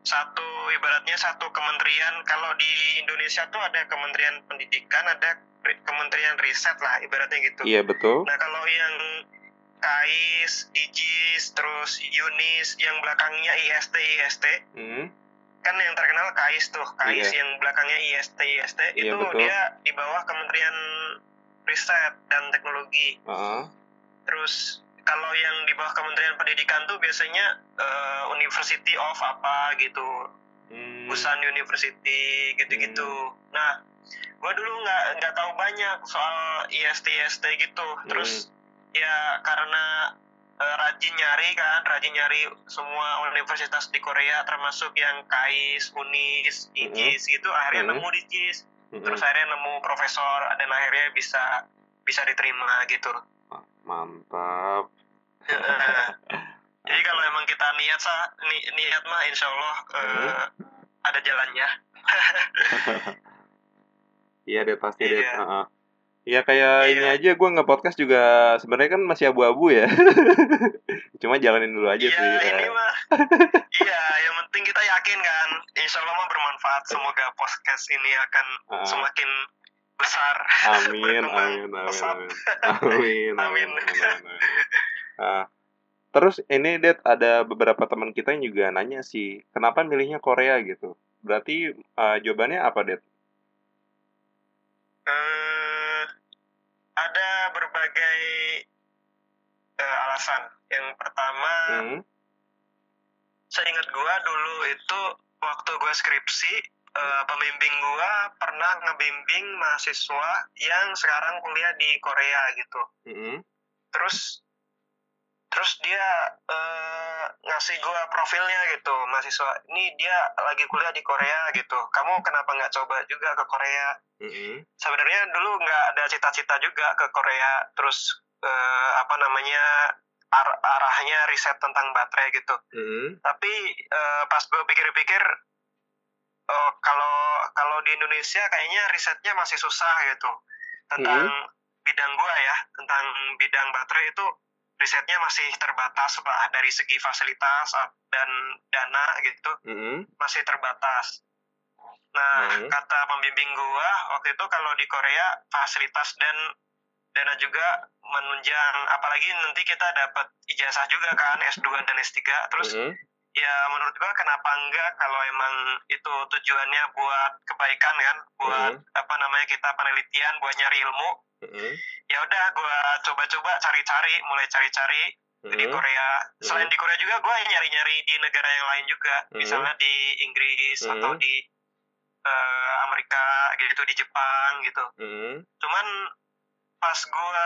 satu ibaratnya satu kementerian. Kalau di Indonesia tuh ada Kementerian Pendidikan, ada Ri- Kementerian Riset lah ibaratnya gitu. Iya betul. Nah kalau yang KAIS, DIGIS, terus UNIS, yang belakangnya IST, IST, Hmm, kan yang terkenal KAIS tuh, KAIS Iya. yang belakangnya IST, IST, Iya, itu betul. dia di bawah Kementerian Riset dan Teknologi. ah, Terus kalau yang di bawah Kementerian Pendidikan tuh biasanya eh, University of apa gitu, hmm, Busan University gitu-gitu. Nah, gue dulu nggak nggak tahu banyak soal IST IST gitu. Terus ya karena eh, rajin nyari kan, rajin nyari semua universitas di Korea termasuk yang KAIS, UNIS, IJIS gitu. Akhirnya Mhm. nemu di JIS. hmm, Terus akhirnya nemu profesor dan akhirnya bisa bisa diterima gitu. mantap. *laughs* Jadi kalau emang kita niat sa, ni, niat mah insya Allah eh, ada jalannya. *laughs* Iya deh pasti deh. Iya. ah, ah. Iya kayak Iya. ini aja gue nge podcast juga sebenarnya kan masih abu-abu ya. *laughs* Cuma jalanin dulu aja Iya sih. ini ya. mah. *laughs* iya yang penting kita yakin kan. Insya Allah mah bermanfaat. Semoga podcast ini akan Ah, semakin besar. Amin, *laughs* amin, amin, amin, amin, amin, Amin. amin. Ah, terus ini Det ada beberapa teman kita yang juga nanya sih, kenapa milihnya Korea gitu? Berarti ah, jawabannya apa Det? Eh, ada berbagai eh, alasan. Yang pertama, Hmm, seingat gua dulu itu waktu gua skripsi eh, pembimbing gua pernah ngebimbing mahasiswa yang sekarang kuliah di Korea gitu. hmm, Terus terus dia eh, ngasih gua profilnya gitu mahasiswa ini dia lagi kuliah di Korea gitu. Kamu kenapa nggak coba juga ke Korea? Hmm, sebenarnya dulu nggak ada cita-cita juga ke Korea. Terus eh, apa namanya ar- arahnya riset tentang baterai gitu. Hmm, tapi eh, pas gue pikir-pikir oh, kalau kalau di Indonesia kayaknya risetnya masih susah gitu. Tentang bidang gua ya tentang bidang baterai itu risetnya masih terbatas Pak, dari segi fasilitas dan dana gitu hmm, masih terbatas. Nah, Hmm. kata pembimbing gua waktu itu kalau di Korea fasilitas dan dana juga menunjang apalagi nanti kita dapat ijazah juga kan S2 dan S3 terus hmm, ya menurut gua kenapa enggak kalau emang itu tujuannya buat kebaikan kan buat Hmm. apa namanya kita penelitian buat nyari ilmu Ya udah gue coba-coba cari-cari mulai cari-cari di Mm-mm. Korea selain di Korea juga gue nyari-nyari di negara yang lain juga Mhm. misalnya di Inggris Mhm. atau di eh, Amerika gitu di Jepang gitu Mm-mm. cuman pas gue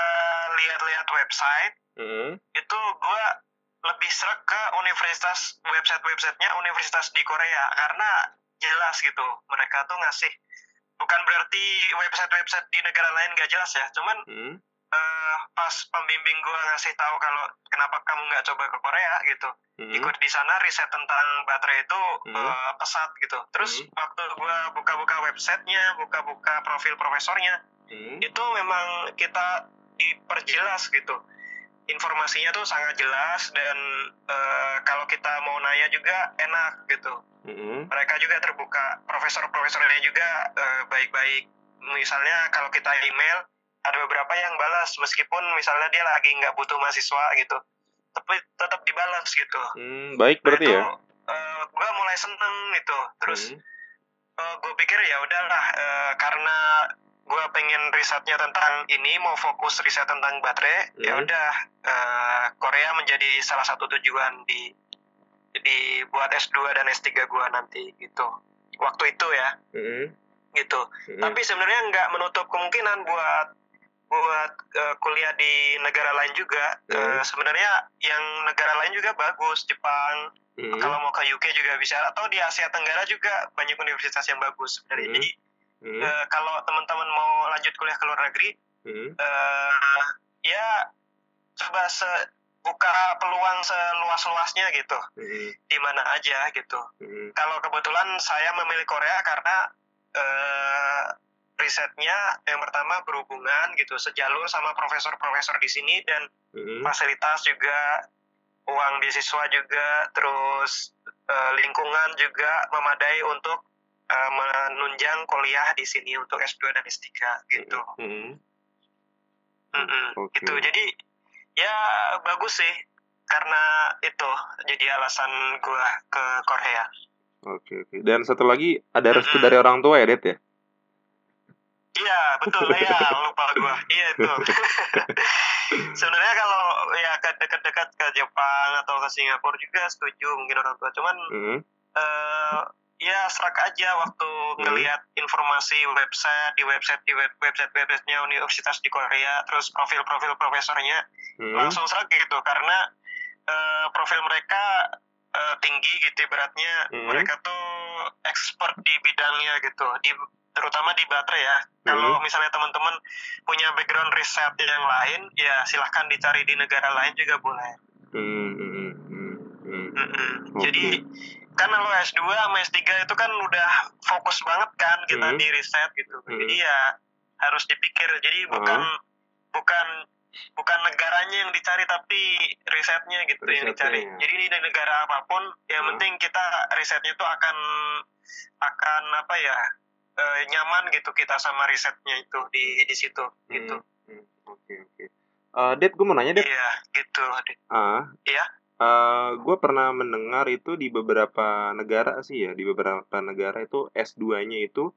lihat-lihat website Mm-mm. itu gue lebih serak ke universitas website-websitenya universitas di Korea karena jelas gitu mereka tuh ngasih bukan berarti website-website di negara lain gak jelas ya cuman Mm-mm. eh, pas pembimbing gue ngasih tahu kalau kenapa kamu nggak coba ke Korea gitu Mm-mm. ikut di sana riset tentang baterai itu Hmm. eh, pesat gitu terus Hmm. waktu gue buka-buka websitenya buka-buka profil profesornya Mm-mm. itu memang kita diperjelas gitu informasinya tuh sangat jelas dan eh, kalau kita mau nanya juga enak gitu Mm-mm. mereka juga terbuka profesor-profesornya juga eh, baik-baik misalnya kalau kita email ada beberapa yang balas meskipun misalnya dia lagi nggak butuh mahasiswa gitu tapi tetap dibalas gitu Mm, baik berarti Nah, ya. itu, eh, gue mulai seneng gitu terus Mm. gue pikir ya udahlah eh, karena gue pengen risetnya tentang ini mau fokus riset tentang baterai ya Hmm. udah eh, Korea menjadi salah satu tujuan di di buat S2 dan S3 gue nanti gitu waktu itu ya Mm-mm. gitu Mm-mm. tapi sebenarnya nggak menutup kemungkinan buat buat eh, kuliah di negara lain juga Hmm. Eh, sebenarnya yang negara lain juga bagus Jepang Mm-mm. kalau mau ke UK juga bisa atau di Asia Tenggara juga banyak universitas yang bagus sebenarnya Hmm. jadi Mm-mm. eh, kalau teman-teman mau lanjut kuliah ke luar negeri Mm-mm. eh, ya coba se buka peluang seluas-luasnya gitu Mm-mm. di mana aja gitu Mm-mm. kalau kebetulan saya memilih Korea karena eh, risetnya yang pertama berhubungan gitu sejalur sama profesor-profesor di sini dan Mm-mm. fasilitas juga uang beasiswa juga terus eh, lingkungan juga memadai untuk eh, menunjang kuliah di sini untuk S2 dan S3 gitu. Mm-mm. Mm-mm, Oke. gitu. Jadi ya bagus sih karena itu jadi alasan gua ke Korea. Oke oke. Dan satu lagi ada restu Mm-mm. dari orang tua ya, Det ya? Iya betul *laughs* ya lupa gua. Iya itu. *laughs* *laughs* Sebenarnya kalau ya ke dekat-dekat ke Jepang atau ke Singapura juga setuju mungkin orang tua. Cuman Mm-mm. eh ya serak aja waktu ngelihat informasi website di website di web, website websitenya universitas di Korea terus profil-profil profesornya Mm-mm. langsung serak gitu karena eh, profil mereka eh, tinggi gitu beratnya Mhm. mereka tuh expert di bidangnya gitu di terutama di baterai ya kalau misalnya teman-teman punya background riset yang lain ya silahkan dicari di negara lain juga boleh Mm-mm. Mm-mm. Mm-mm. Mm-mm. Oke. Jadi kan lo S2 sama S3 itu kan udah fokus banget kan kita Hmm. di riset gitu. Hmm. Jadi ya harus dipikir. Jadi bukan bukan bukan negaranya yang dicari tapi risetnya gitu yang Risetnya, dicari. ya. Jadi di negara apa pun yang Hmm. penting kita risetnya itu akan akan apa ya eh, nyaman gitu kita sama risetnya itu di di situ gitu. Hmm. Oke oke. Eh, Det, gue mau nanya Det. Iya gitu. Ah. Iya. Gue pernah mendengar itu di beberapa negara sih ya, di beberapa negara itu S2-nya itu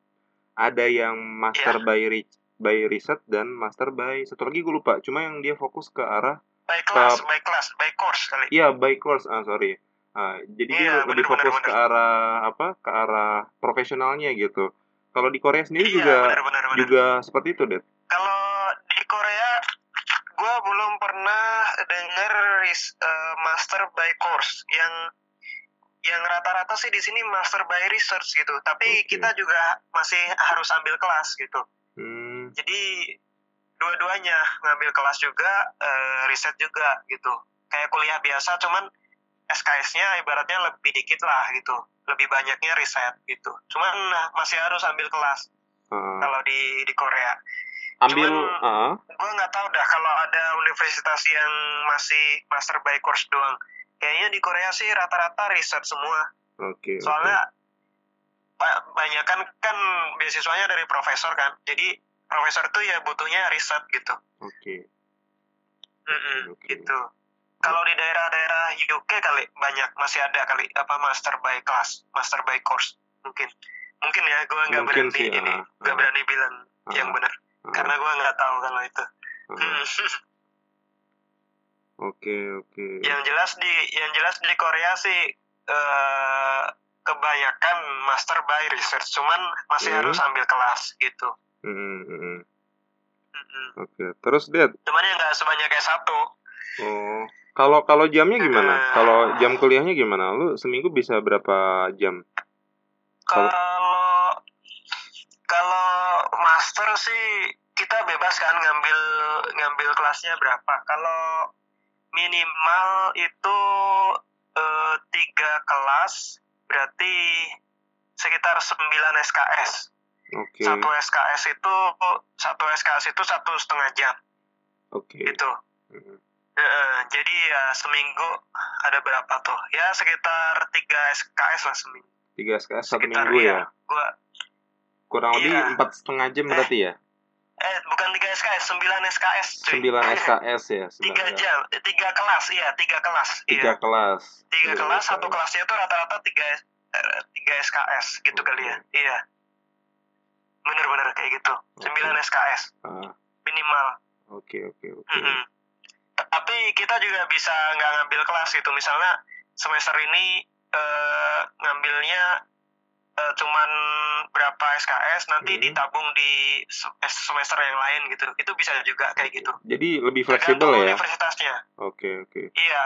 ada yang master Iya. by re- by research dan master by satu lagi gue lupa. Cuma yang dia fokus ke arah By kelas, by kelas, by course kali. iya by course ah sorry. Ah, jadi dia Iya, lebih bener, fokus bener, ke bener. arah apa? Ke arah profesionalnya gitu. Kalau di Korea sendiri Iya, juga benar-benar benar. juga seperti itu, Det. Kalau di Korea, gue belum pernah dengar ris- eh, master by course yang yang rata-rata sih di sini master by research gitu. Tapi Oke. kita juga masih harus ambil kelas gitu. Hmm. Jadi dua-duanya ngambil kelas juga, eh, riset juga gitu. Kayak kuliah biasa, cuman SKS-nya ibaratnya lebih dikit lah gitu. Lebih banyaknya riset gitu. Cuman nah, masih harus ambil kelas ah, kalau di di Korea. Ambil cuman- ah, gue nggak tahu dah kalau ada universitas yang masih master by course doang kayaknya di Korea sih rata-rata riset semua oke. oke. soalnya ba- banyak kan kan beasiswanya dari profesor kan jadi profesor tuh ya butuhnya riset gitu Oke. Mm-mm, Oke. gitu kalau di daerah-daerah UK kali banyak masih ada kali apa master by class master by course mungkin mungkin ya gue nggak berani sih, ini nggak ah. berani bilang yang Ah. benar Karena gue nggak tahu kalau itu. Hmm. *laughs* Oke, oke. yang jelas di yang jelas di Korea sih eh, kebanyakan master by research cuman masih Hmm. harus ambil kelas gitu Mm, mm, mm. Mm-mm. Oke. Terus Dad, cuman ya nggak sebanyak S1 oh, kalau kalau jamnya gimana? Eh. Kalau jam kuliahnya gimana? Lu seminggu bisa berapa jam? Kalau kalau master sih kita bebas kan ngambil ngambil kelasnya berapa kalau minimal itu eh, tiga kelas berarti sekitar 9 SKS Oke. satu SKS itu satu SKS itu satu setengah jam Oke. gitu Mm. Eh, jadi ya seminggu ada berapa tuh ya sekitar 3 SKS lah seminggu Tiga SKS satu sekitar minggu iya, ya. gua Kurang lebih Iya. empat setengah jam berarti ya. eh bukan 3 SKS 9 SKS. Sembilan SKS ya. tiga sembilan- jam eh, tiga kelas iya tiga kelas Tiga iya kelas. tiga Tiga kelas satu kelasnya itu rata-rata tiga eh, tiga SKS gitu kali ya. Iya. Bener-bener kayak gitu. Sembilan SKS Ah, minimal. Oke, oke, oke. Tapi kita juga bisa nggak ngambil kelas gitu. Misalnya semester ini eh, ngambilnya eh, cuman berapa SKS nanti Hmm. ditabung di se- semester yang lain gitu itu bisa juga kayak gitu Jadi lebih fleksibel ya. universitasnya Oke, oke. Iya,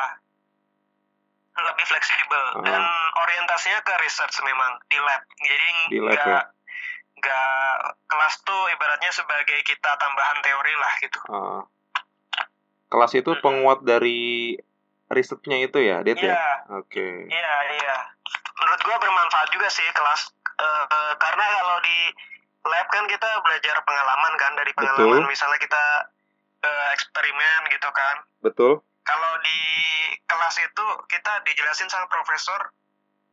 lebih fleksibel Ah. dan orientasinya ke research memang di lab. Jadi Di lab ya? nggak kelas tuh ibaratnya sebagai kita tambahan teori lah gitu. Ah. kelas itu penguat dari risetnya itu ya, Dit ya? Iya, Oke. iya, iya. Menurut gua bermanfaat juga sih kelas eh, eh, karena kalau di lab kan kita belajar pengalaman kan dari pengalaman Betul. misalnya kita eh, eksperimen gitu kan. Betul? kalau di kelas itu kita dijelasin sama profesor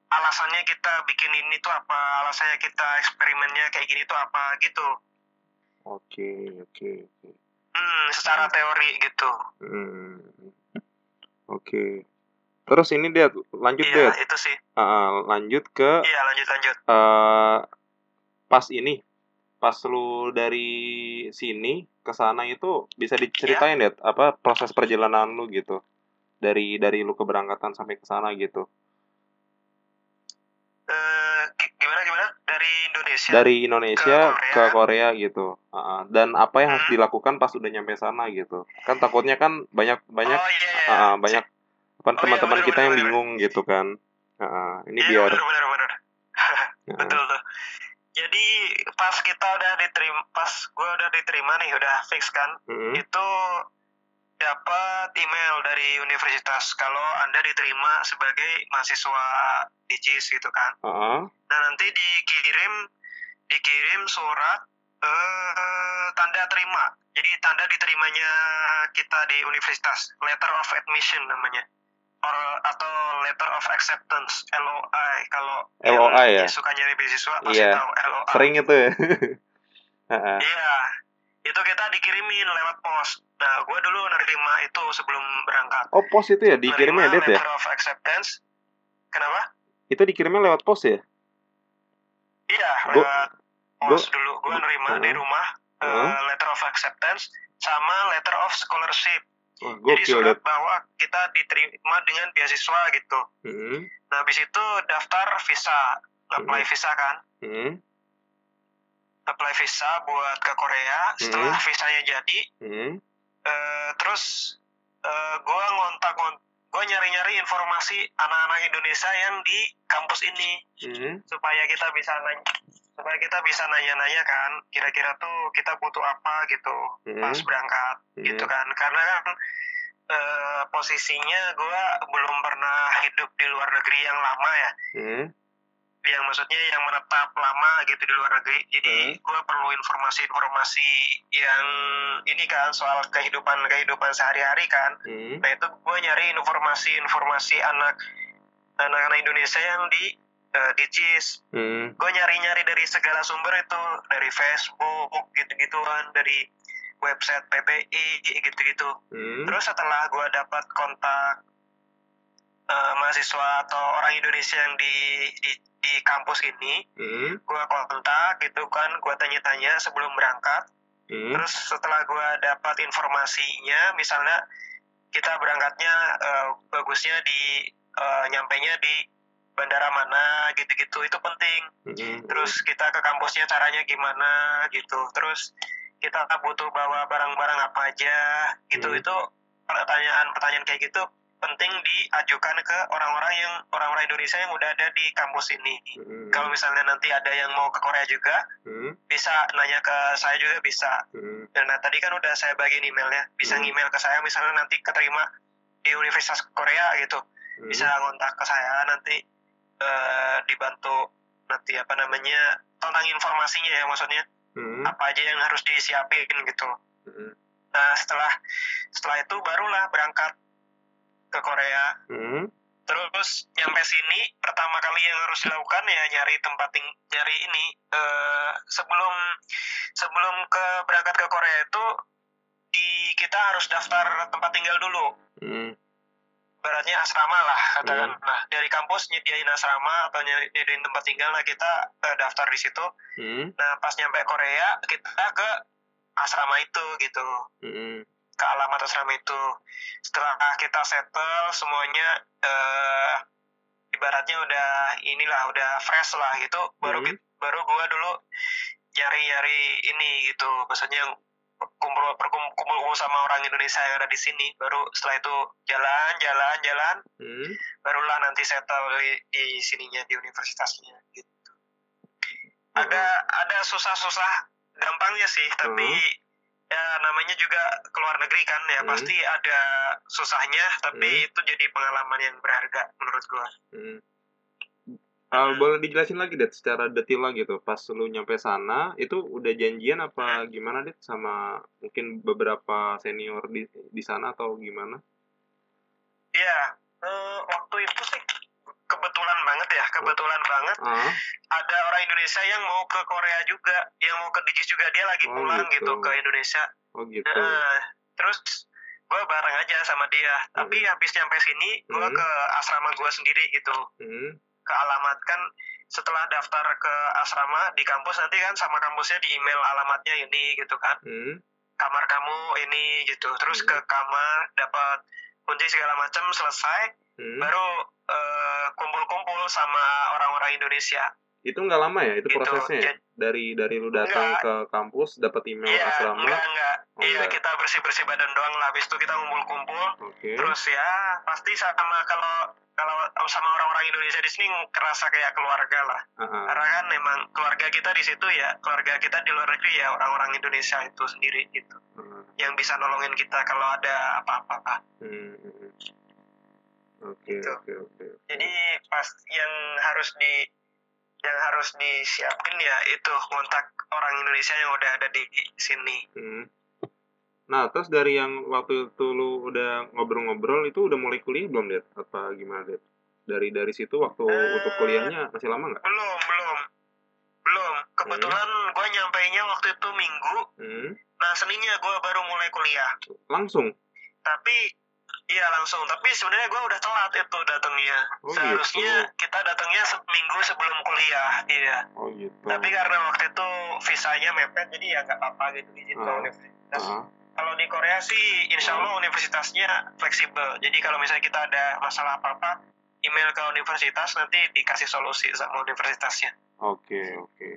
alasannya kita bikin ini tuh apa alasannya kita eksperimennya kayak gini tuh apa gitu Oke, oke. oke. hmm, secara teori gitu Hmm. Oke. Terus ini dia lanjut iya itu sih ah, lanjut ke iya lanjut lanjut eh pas ini. Pas lu dari sini ke sana itu bisa diceritain ya apa proses perjalanan lu gitu. Dari dari lu keberangkatan sampai ke sana gitu. Eh, gi- gimana gimana dari Indonesia Dari Indonesia Ke ke Korea. Korea gitu. Ah. dan apa yang harus Hmm. dilakukan pas udah nyampe sana gitu. Kan takutnya kan banyak banyak oh iya ah, banyak apa, Oh, iya, teman-teman bener, kita yang bener, bingung gitu kan. Ah, ah. ini iya biar bener bener bener ah, *laughs* betul tuh jadi pas kita udah diterima pas gue udah diterima nih udah fix kan mm, itu dapat email dari universitas kalau anda diterima sebagai mahasiswa di JIS gitu kan. ah. Nah nanti dikirim dikirim surat eh, tanda terima. Jadi tanda diterimanya kita di universitas, letter of admission namanya, or atau letter of acceptance (LOI). Kalau LOI ya? suka nyari beasiswa pasti Iya. tahu LOI. Sering itu ya. *laughs* Iya, itu kita dikirimin lewat pos. Nah, gue dulu nerima itu sebelum berangkat. Oh pos itu ya dikirimnya ya? letter of acceptance. Kenapa? Itu dikirimnya lewat pos ya? Iya, Gua- lewat gua- pos dulu. Gue nerima Heeh. di rumah Heeh. letter of acceptance sama letter of scholarship. Wah Jadi surat bahwa kita diterima dengan beasiswa gitu. Mm, Nah, habis itu daftar visa, apply Mhm. visa kan. mm, Apply visa buat ke Korea. Setelah Mhm. visanya jadi, mm. Eh, terus eh, gue ngontak gue nyari-nyari informasi anak-anak Indonesia yang di kampus ini mm. supaya kita bisa nanya supaya kita bisa nanya-nanya kan kira-kira tuh kita butuh apa gitu Mm. pas berangkat gitu Mm. kan karena kan eh, posisinya gue belum pernah hidup di luar negeri yang lama ya Mm. Yang maksudnya yang menetap lama gitu di luar negeri jadi Hmm. gue perlu informasi-informasi yang ini kan soal kehidupan kehidupan sehari-hari kan Mm. nah itu gue nyari informasi-informasi anak anak-anak Indonesia yang di eh, di CIS Mm. gue nyari-nyari dari segala sumber itu dari Facebook gitu-gituan dari website PPI gitu-gitu Mm. terus setelah gue dapat kontak eh, mahasiswa atau orang Indonesia yang di di, di kampus ini Mm. gue kontak gitu kan gue tanya-tanya sebelum berangkat Hmm. Terus setelah gue dapat informasinya, misalnya kita berangkatnya eh, bagusnya di eh, nyampainya di bandara mana gitu-gitu itu penting. Hmm. Terus kita ke kampusnya caranya gimana gitu. Terus kita butuh bawa barang-barang apa aja gitu. Hmm. Itu pertanyaan-pertanyaan kayak gitu penting diajukan ke orang-orang yang orang-orang Indonesia yang udah ada di kampus ini. Hmm. Kalau misalnya nanti ada yang mau ke Korea juga, Hmm. bisa nanya ke saya juga bisa. Hmm. Dan nah, tadi kan udah saya bagiin emailnya, bisa Hmm. email ke saya misalnya nanti keterima di Universitas Korea gitu, Hmm. bisa ngontak ke saya nanti eh, dibantu nanti apa namanya tentang informasinya ya maksudnya Hmm. apa aja yang harus disiapin gitu. Hmm. Nah setelah setelah itu barulah berangkat ke Korea. Hmm. Terus nyampe sini pertama kali yang harus dilakukan ya nyari tempat ting nyari ini eh, sebelum sebelum ke berangkat ke Korea itu di kita harus daftar tempat tinggal dulu. Hmm. Ibaratnya asrama lah katakan. Nah dari kampus nyediain asrama atau nyediain tempat tinggal lah kita eh, daftar di situ. Hmm. Nah pas nyampe Korea kita ke asrama itu gitu Hmm. Ke alamat asrama itu. Setelah kita settle semuanya eh ibaratnya udah inilah udah fresh lah gitu. Baru Hmm. baru gua dulu nyari-nyari ini gitu. Maksudnya kumpul kumpul-kumpul sama orang Indonesia yang ada di sini. Baru setelah itu jalan jalan jalan. Hmm. barulah nanti settle di, di sininya di universitasnya gitu. Ada ada susah-susah gampangnya sih tapi ya namanya juga keluar negeri kan ya Hmm. pasti ada susahnya tapi Hmm. itu jadi pengalaman yang berharga menurut gua Hmm. Ah, boleh dijelasin lagi det secara detail lagi tuh pas lu nyampe sana itu udah janjian apa gimana det sama mungkin beberapa senior di di sana atau gimana? ya eh, waktu itu sih kebetulan banget ya kebetulan banget Ah, ada orang Indonesia yang mau ke Korea juga yang mau ke Digis juga dia lagi Oh, pulang gitu. gitu ke Indonesia oh gitu. Nah, terus gue bareng aja sama dia. Tapi habis nyampe sini, gue Hmm. ke asrama gue sendiri gitu. Hmm. Ke alamat kan setelah daftar ke asrama di kampus nanti kan sama kampusnya di email alamatnya ini gitu kan. Hmm. Kamar kamu ini gitu. Terus Hmm. ke kamar dapat kunci segala macam selesai, Hmm. baru eh, kumpul-kumpul sama orang-orang Indonesia. Itu nggak lama ya itu Gitu. prosesnya ya? Dari dari lu datang Enggak. ke kampus dapat email Iya, asrama. enggak enggak. Oh, Iya, enggak. kita bersih-bersih badan doang lah. Habis itu kita ngumpul-kumpul. Oke. Terus ya pasti sama kalau kalau sama orang-orang Indonesia di sini kerasa kayak keluarga lah. Ah, ah. Karena kan memang keluarga kita di situ ya, keluarga kita di luar negeri ya orang-orang Indonesia itu sendiri gitu. Ah. Yang bisa nolongin kita kalau ada apa-apa. Hmm, hmm, hmm. Oke Gitu. oke oke. Jadi pas yang harus di yang harus disiapin ya itu kontak orang Indonesia yang udah ada di sini. Hmm. Nah, terus dari yang waktu itu lu udah ngobrol-ngobrol itu udah mulai kuliah belum, Det? Apa gimana, Det? Dari dari situ waktu Eh. untuk kuliahnya masih lama nggak? Belum, belum. Belum. Kebetulan gue nyampainya waktu itu Minggu. Hmm. Nah, Seninnya gue baru mulai kuliah. Langsung. tapi iya langsung tapi sebenarnya gue udah telat itu datangnya Oh, seharusnya gitu. kita datangnya seminggu sebelum kuliah iya Oh gitu. tapi karena waktu itu visanya mepet jadi ya nggak apa-apa gitu izin ke Ah. universitas Ah, kalau di Korea sih insya Allah universitasnya fleksibel jadi kalau misalnya kita ada masalah apa-apa email ke universitas nanti dikasih solusi sama universitasnya Oke oke.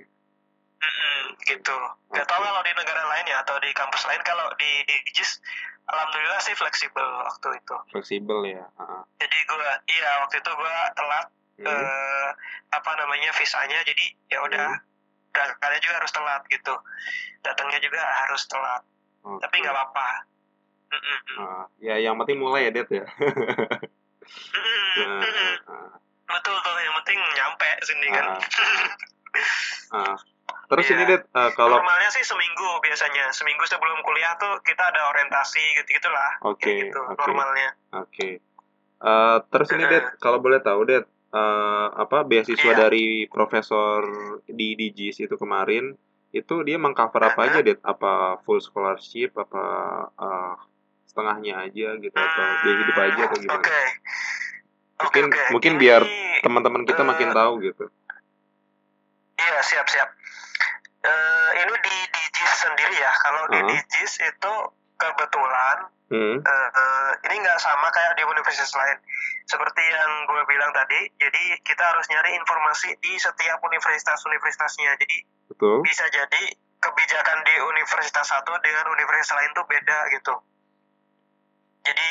Mm-mm, gitu nggak Oke. tahu kalau di negara lain ya atau di kampus lain kalau di di JIS alhamdulillah sih fleksibel waktu itu Fleksibel ya. Ah. jadi gue iya waktu itu gue telat Hmm. eh, apa namanya visanya jadi ya udah berangkatnya juga harus telat gitu datangnya juga harus telat Oke. tapi nggak apa-apa Mm-mm. Ah, ya yang penting mulai ya, Det ya. Mm-mm. Ah, Mm-mm. ah, betul tuh yang penting nyampe sini kan ah. Terus Iya. ini, Det, eh, kalau normalnya sih seminggu biasanya seminggu sebelum kuliah tuh kita ada orientasi gitu gitulah Oke, kayak gitu oke. normalnya Oke. Eh, terus ini. Det, kalau boleh tahu Det, eh, apa beasiswa Iya. dari profesor di JIS itu kemarin itu dia mengcover apa Heeh. aja Det? Apa full scholarship apa eh, setengahnya aja gitu atau biaya hidup aja atau Hmm, gimana? oke oke Mungkin oke mungkin Ini, biar teman-teman kita eh, makin tahu gitu. Iya siap Eh, ini di di JIS sendiri ya. Kalau di, di JIS itu kebetulan Hmm. eh, eh, ini nggak sama kayak di universitas lain. Seperti yang gue bilang tadi, jadi kita harus nyari informasi di setiap universitas-universitasnya. Jadi Betul. bisa jadi kebijakan di universitas satu dengan universitas lain tuh beda gitu. Jadi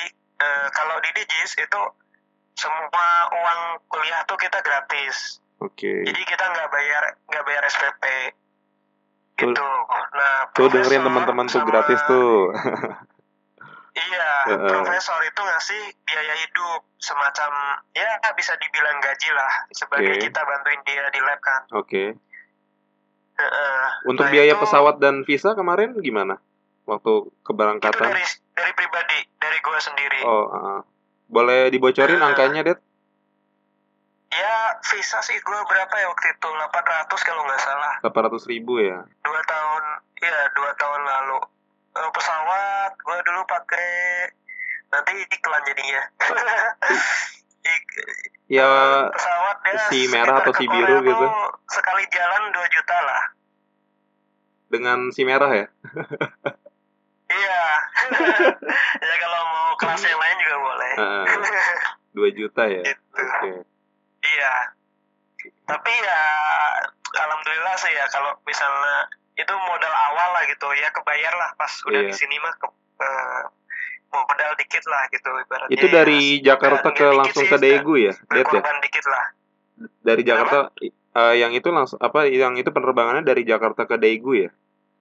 eh, kalau di Digis itu semua uang kuliah tuh kita gratis. Oke. Jadi kita nggak bayar nggak bayar SPP. Gitu. Nah, Tuh dengerin teman-teman tuh gratis tuh. *laughs* Iya, profesor itu ngasih biaya hidup semacam ya bisa dibilang gaji lah sebagai Oke. kita bantuin dia di lab kan. Oke. Heeh. Untuk Nah, biaya itu- pesawat dan visa kemarin gimana? Waktu itu keberangkatan? dari dari pribadi dari gue sendiri. Oh, uh, boleh dibocorin Eh. angkanya, Det? Ya visa sih gue berapa ya waktu itu 800 kalau nggak salah 800 ribu ya. dua tahun ya dua tahun lalu Eh, pesawat gue dulu pakai nanti iklan jadinya *laughs* Ik- Ya, pesawat ya si merah atau si biru gitu. sekali jalan 2 juta lah dengan si merah ya? iya *laughs* ya kalau mau kelas yang lain juga boleh Heeh. 2 juta ya. Gitu. Oke. Iya tapi ya alhamdulillah sih ya kalau misalnya itu modal awal lah gitu ya kebayar lah pas udah Iya. di sini mah ke, eh, modal dikit lah gitu ibaratnya Itu dari ya, Jakarta ke langsung sih, ke Daegu ya, Det ya? dikit lah Dari Jakarta eh, yang itu langsung apa yang itu penerbangannya dari Jakarta ke Daegu ya?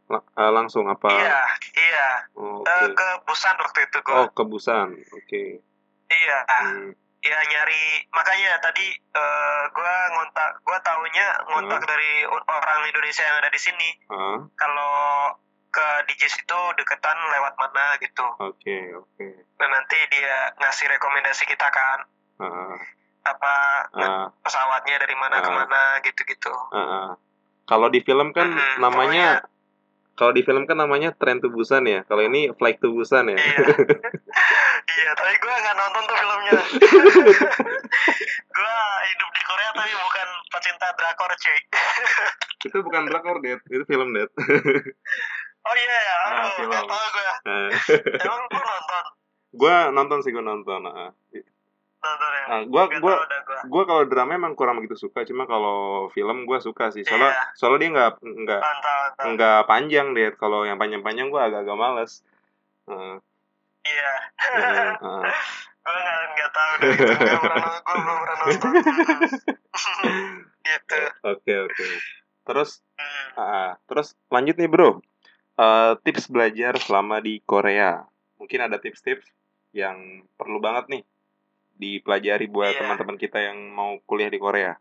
La- eh, langsung apa? iya iya Oh, Eh, Oke. ke Busan waktu itu gua Oh, ke Busan. Oke. iya Hmm. Ya nyari makanya tadi eh, gua ngontak gua taunya ngontak Hmm. dari orang Indonesia yang ada di sini Ah, kalau ke DJs itu deketan lewat mana gitu oke, oke. dan nanti dia ngasih rekomendasi kita kan Ah, apa ah, pesawatnya dari mana ke Ah. mana gitu-gitu ah, ah. Kalau di film kan Mm-mm, namanya kalau di film kan namanya Train to Busan ya. Kalau ini Flight to Busan ya. iya *laughs* iya tapi gue nggak nonton tuh filmnya *laughs* gue hidup di Korea tapi bukan pecinta drakor cuy *laughs* itu bukan drakor, Det. Itu film, Det. oh iya ya aduh film. nggak tahu gue Ah. emang gue nonton gua nonton sih gua nonton. ah. Ya. Ah, gua gua gua. gua kalau drama emang kurang begitu suka cuma kalau film gua suka sih. Soalnya Iya. soalnya dia nggak nggak nggak panjang deh. Kalau yang panjang-panjang gua agak-agak males. Heeh, iya. *laughs* Heeh, heeh. gue nggak nggak tahu deh. Pernah gue belum pernah nonton *laughs* gitu. Oke oke. Terus Hmm. ah, terus lanjut nih bro. Eh, tips belajar selama di Korea. Mungkin ada tips-tips yang perlu banget nih dipelajari buat Iya. teman-teman kita yang mau kuliah di Korea?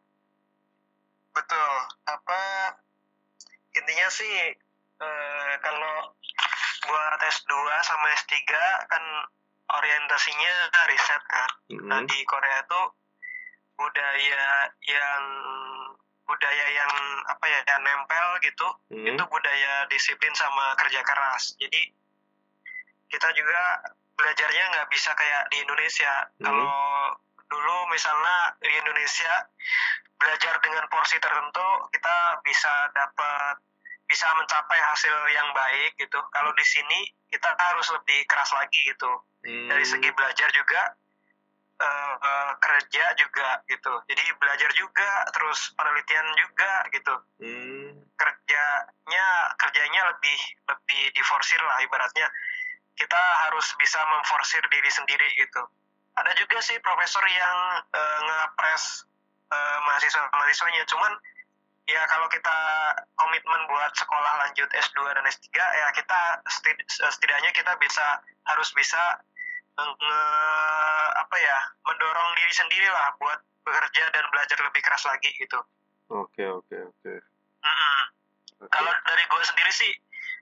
Betul. Apa intinya sih eh, kalau buat S2 sama S3 kan orientasinya riset kan. Nah Mhm, di Korea tuh budaya yang budaya yang apa ya yang nempel gitu mhm, itu budaya disiplin sama kerja keras. Jadi kita juga belajarnya nggak bisa kayak di Indonesia. Mhm. kalau dulu misalnya di Indonesia belajar dengan porsi tertentu kita bisa dapat bisa mencapai hasil yang baik gitu. Kalau di sini kita harus lebih keras lagi gitu. Dari Hmm, segi belajar juga eh, eh, kerja juga gitu. Jadi belajar juga terus penelitian juga gitu. Hmm, kerjanya kerjanya lebih lebih diforsir lah ibaratnya kita harus bisa memforsir diri sendiri gitu. Ada juga sih profesor yang eh, ngepres eh, mahasiswa mahasiswanya cuman ya kalau kita komitmen buat sekolah lanjut S2 dan S3 ya kita setid- setidaknya kita bisa harus bisa nge, apa ya mendorong diri sendiri lah buat bekerja dan belajar lebih keras lagi gitu. Oke oke oke. Kalau dari gue sendiri sih,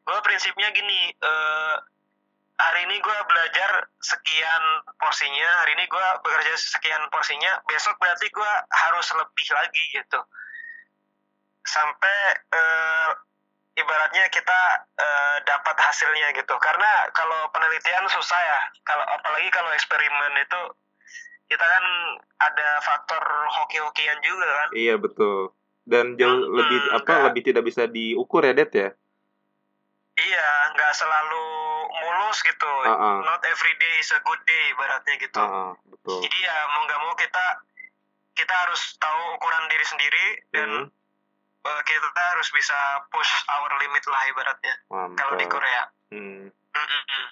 gue prinsipnya gini, eh, hari ini gue belajar sekian porsinya, hari ini gue bekerja sekian porsinya, besok berarti gue harus lebih lagi gitu. Sampai eh, ibaratnya kita eh, dapat hasilnya gitu. Karena kalau penelitian susah ya, kalau apalagi kalau eksperimen itu kita kan ada faktor hoki-hokian juga kan. Iya betul. dan jauh Hmm, lebih apa nggak. lebih tidak bisa diukur ya Det ya iya nggak selalu mulus gitu. Ah, ah. not every day is a good day ibaratnya gitu. Ah, ah, betul. Jadi ya mau nggak mau kita kita harus tahu ukuran diri sendiri dan Hmm, eh, kita harus bisa push our limit lah ibaratnya kalau di Korea. Hmm, Mm-mm.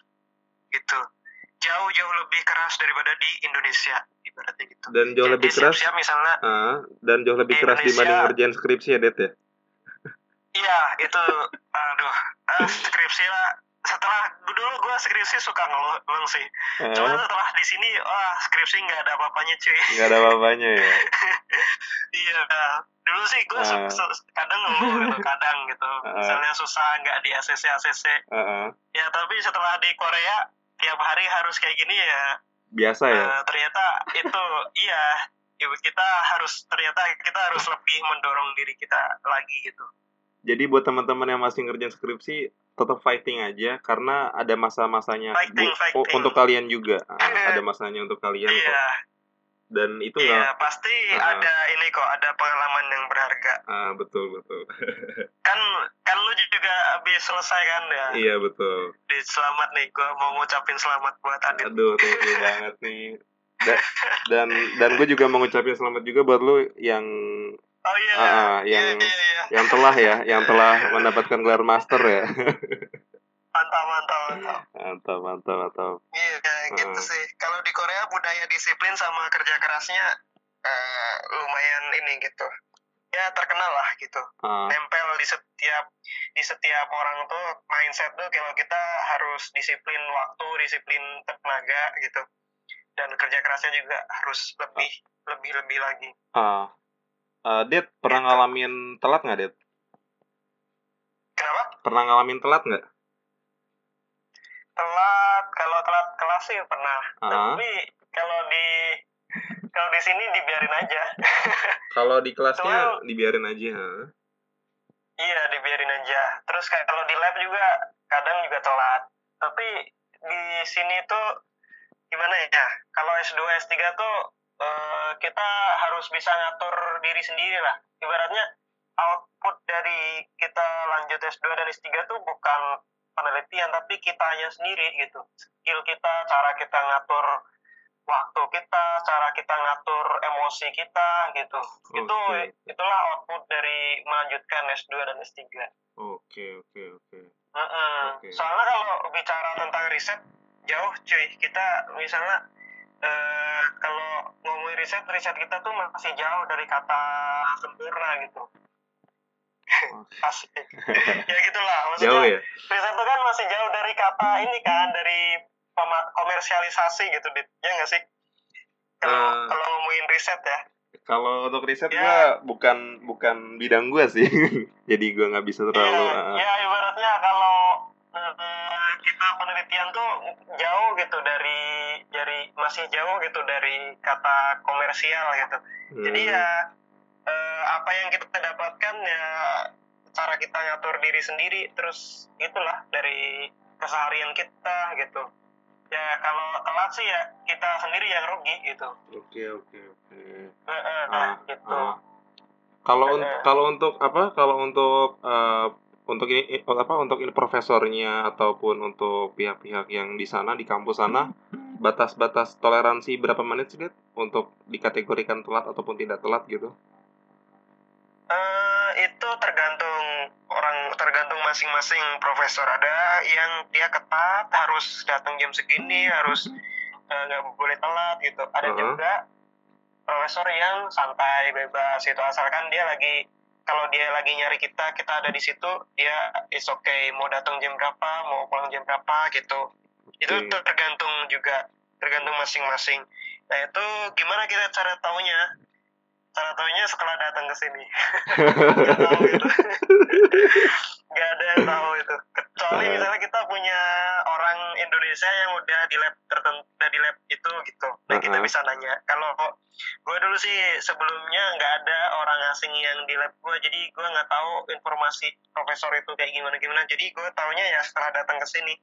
gitu. Jauh-jauh lebih keras daripada di Indonesia ibaratnya gitu. Dan jauh Jadi lebih keras siap-siap misalnya ah, dan jauh lebih Di keras Indonesia- dibanding ngerjain skripsi ya Det ya iya itu aduh eh, skripsi lah. Setelah dulu gue skripsi suka ngeluh sih. Ah, cuma setelah di sini wah skripsi nggak ada apa-apanya cuy. Nggak ada apa-apanya ya? *laughs* Iya dulu sih gue Ah. kadang ngeluh gitu kadang gitu. Ah. misalnya susah nggak di ACC ACC Ah, ah. ya tapi setelah di Korea tiap hari harus kayak gini ya. Biasa ya? Eh, ternyata itu iya kita harus ternyata kita harus lebih mendorong diri kita lagi gitu Jadi buat teman-teman yang masih ngerjain skripsi tetap fighting aja karena ada masa-masanya Fighting, bu- fighting. u- untuk kalian juga. Ah, ada masanya untuk kalian kok. iya Dan itu iya nggak pasti Ah. ada ini kok ada pengalaman yang berharga ah betul betul. *laughs* kan kan lu juga habis selesai kan ya iya betul. di selamat nih gua mau ngucapin selamat buat Adit Aduh, thank you banget nih. Da- dan dan gue juga mau ngucapin selamat juga buat lu yang oh iya. Ah, iya yang- iya iya yang telah ya, yang telah *laughs* mendapatkan gelar master ya. mantap mantap mantap. Mantap, mantap, mantap. iya kayak gitu Ah. sih. Kalau di Korea budaya disiplin sama kerja kerasnya eh, lumayan ini gitu. Ya terkenal lah gitu. Ah, nempel di setiap di setiap orang tuh mindset tuh kalau kita harus disiplin waktu disiplin tenaga gitu. Dan kerja kerasnya juga harus lebih lebih lebih lagi. Ah. Eh, Dit, pernah ngalamin telat nggak, Dit? kenapa Pernah ngalamin telat nggak? telat kalau telat kelas sih pernah Ah. tapi kalau di kalau di sini dibiarin aja *laughs* Kalau di kelasnya Soal- dibiarin aja. ha? iya dibiarin aja terus kayak kalau di lab juga kadang juga telat tapi di sini tuh gimana ya kalau S2 S3 tuh eh, kita harus bisa ngatur diri sendiri lah ibaratnya output dari kita lanjut S2 dan S3 tuh bukan penelitian tapi kitanya sendiri gitu skill kita cara kita ngatur waktu kita cara kita ngatur emosi kita gitu itu Oke. itulah output dari melanjutkan S2 dan S3 Oke, oke, oke. Mm-mm. Oke. soalnya kalau bicara tentang riset jauh cuy kita misalnya eh, kalau ngomongin riset riset kita tuh masih jauh dari kata sempurna gitu *laughs* asik ya gitulah maksudnya Jauh ya? riset itu kan masih jauh dari kata ini kan dari komersialisasi gitu dit ya nggak sih kalau kalau ngomongin riset ya Kalau untuk riset Ya. gua bukan bukan bidang gua sih. *laughs* Jadi gua nggak bisa terlalu Iya, ah, ya ibaratnya kalau kita penelitian tuh jauh gitu dari masih jauh gitu dari kata komersial gitu. Jadi hmm, ya eh, apa yang kita dapatkan ya cara kita ngatur diri sendiri terus itulah dari keseharian kita gitu. Ya kalau telat sih ya kita sendiri yang rugi gitu. Oke, oke, oke. Ah, gitu. ah. Kalau un- kalau untuk apa? Kalau untuk eh, untuk ini apa untuk ini profesornya ataupun untuk pihak-pihak yang di sana di kampus sana batas-batas toleransi berapa menit sih Dit? untuk dikategorikan telat ataupun tidak telat gitu? Eh, itu tergantung orang tergantung masing-masing profesor ada yang dia ketat harus datang jam segini harus eh, nggak boleh telat gitu ada Uh-huh. juga profesor yang santai bebas itu asalkan dia lagi kalau dia lagi nyari kita kita ada di situ dia is okay mau datang jam berapa mau pulang jam berapa gitu itu tergantung juga tergantung masing-masing. Nah itu gimana kita cara taunya? Cara taunya setelah datang ke sini. *laughs* Nggak tahu itu. *laughs* Nggak ada yang tahu itu. Kecuali misalnya kita punya orang Indonesia yang udah di lab tertentu udah di lab itu gitu. Nah kita bisa nanya. Kalau gue dulu sih sebelumnya nggak ada orang asing yang di lab gue jadi gue nggak tahu informasi profesor itu kayak gimana gimana jadi gue taunya ya setelah datang ke sini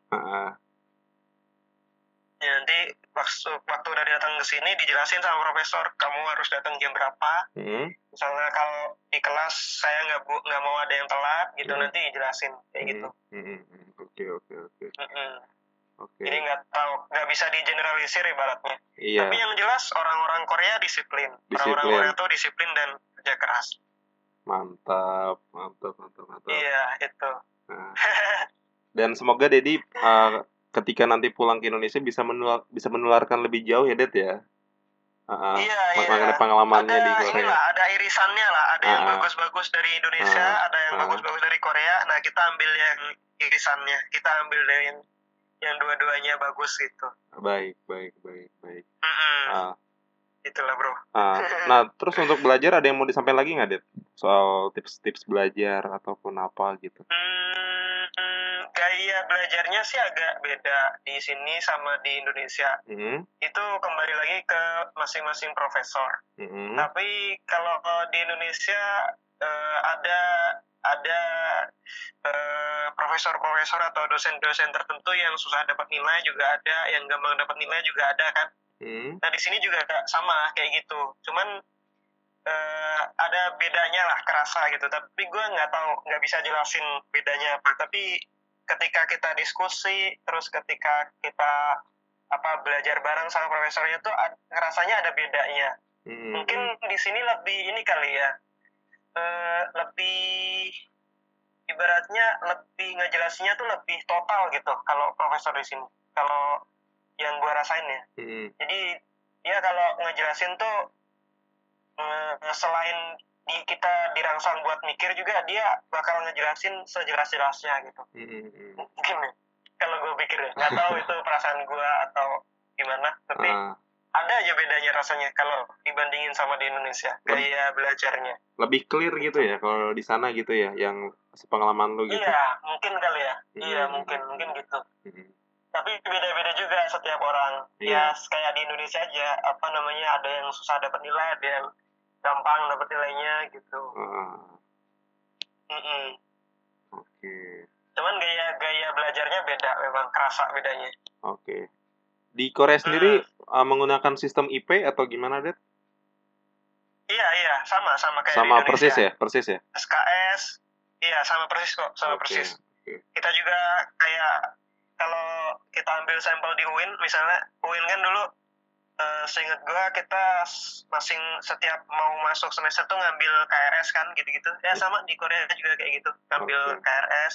ya nanti waktu waktu udah datang ke sini dijelasin sama profesor kamu harus datang jam berapa Hmm. misalnya kalau di kelas saya nggak bu nggak mau ada yang telat gitu Hmm. nanti dijelasin kayak gitu Hmm, hmm, hmm. Oke, oke, oke. Jadi nggak tahu nggak bisa digeneralisir ibaratnya Iya. tapi yang jelas orang-orang Korea disiplin orang-orang. Korea tuh disiplin dan kerja keras Mantap, mantap, mantap, mantap. iya itu Nah, dan semoga Dedi uh, ketika nanti pulang ke Indonesia bisa menular, bisa menularkan lebih jauh ya, Det ya. Uh, Iya, iya. pengalamannya ada di Korea. inilah ada irisannya lah ada yang Ah. bagus-bagus dari Indonesia Ah. ada yang bagus-bagus dari Korea nah kita ambil yang irisannya kita ambil dari yang yang dua-duanya bagus gitu Baik, baik, baik, baik. Mm-mm. Ah, itulah bro ah. *laughs* Nah, terus untuk belajar ada yang mau disampaikan lagi nggak, Det? Soal tips-tips belajar ataupun apa gitu. Hmm, gaya belajarnya sih agak beda di sini sama di Indonesia. Hmm, itu kembali lagi ke masing-masing profesor. Hmm, tapi kalau di Indonesia eh, ada ada eh, profesor-profesor atau dosen-dosen tertentu yang susah dapat nilai juga ada yang gampang dapat nilai juga ada kan? Hmm, nah di sini juga sama kayak gitu. Cuman eh, ada bedanya lah kerasa gitu. Tapi gue nggak tahu nggak bisa jelasin bedanya apa. Tapi ketika kita diskusi terus ketika kita apa belajar bareng sama profesornya tuh ad- rasanya ada bedanya. Hmm, mungkin di sini lebih ini kali ya eh, lebih ibaratnya lebih ngejelasinnya tuh lebih total gitu kalau profesor di sini kalau yang gua rasain ya. Hmm, jadi dia kalau ngejelasin tuh eh, selain kita dirangsang buat mikir juga dia bakal ngejelasin sejelas-jelasnya gitu. Hmm, mungkin ya kalau gue pikir ya. Nggak tahu itu perasaan gua atau gimana tapi Ah, ada aja bedanya rasanya kalau dibandingin sama di Indonesia gaya belajarnya. Lebih clear gitu ya kalau di sana gitu ya, yang sepengalaman lu gitu. iya mungkin kali ya. Iya Hmm. mungkin mungkin gitu. Hmm, tapi beda-beda juga setiap orang. Iya. ya kayak di Indonesia aja apa namanya ada yang susah dapat nilai ada yang gampang dapat nilainya gitu ah, Mm-mm. Oke, cuman gaya gaya belajarnya beda memang kerasa bedanya oke. Di Korea sendiri uh, menggunakan sistem IP atau gimana, Det? iya iya sama sama kayak di Sama Indonesia persis ya, persis ya. SKS iya sama persis kok sama Oke, persis oke. kita juga kayak kalau kita ambil sampel di UIN misalnya UIN kan dulu eh, seingat gua kita masing setiap mau masuk semester tuh ngambil KRS kan gitu-gitu. Ya sama di Korea juga kayak gitu. Ngambil Oke. KRS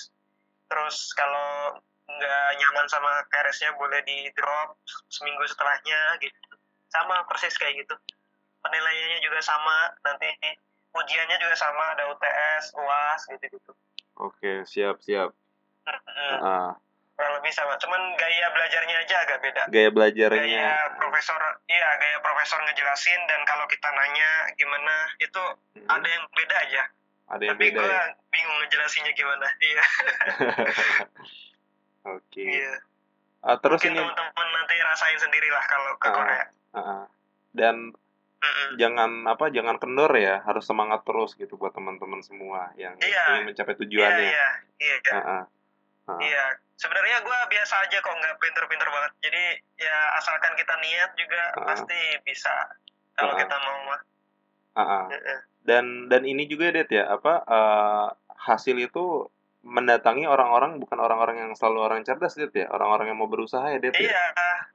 terus kalau nggak nyaman sama KRS-nya boleh di drop seminggu setelahnya gitu. Sama persis kayak gitu. Penilaiannya juga sama nanti ujiannya juga sama ada UTS UAS gitu-gitu. Oke, siap, siap. Mm-mm. Ah, kurang lebih sama cuman gaya belajarnya aja agak beda gaya belajarnya. gaya profesor iya gaya profesor ngejelasin dan kalau kita nanya gimana itu Hmm, ada yang beda aja ada yang tapi beda gue ya. bingung ngejelasinnya gimana *laughs* iya *laughs* Oke. iya Ah, terus mungkin ini teman-teman nanti rasain sendirilah kalau ke Ah. Korea ah, ah. dan Mm-mm. jangan apa jangan kendor ya, harus semangat terus gitu buat teman-teman semua yang Iya. ingin mencapai iya tujuannya. iya iya ah. Ah. Sebenarnya gue biasa aja kok nggak pinter-pinter banget jadi ya asalkan kita niat juga Ah. pasti bisa kalau Ah. kita mau mah Ah, ah. Heeh. dan dan ini juga Det ya apa eh, hasil itu mendatangi orang-orang bukan orang-orang yang selalu orang cerdas Det ya orang-orang yang mau berusaha ya Det ya Iya,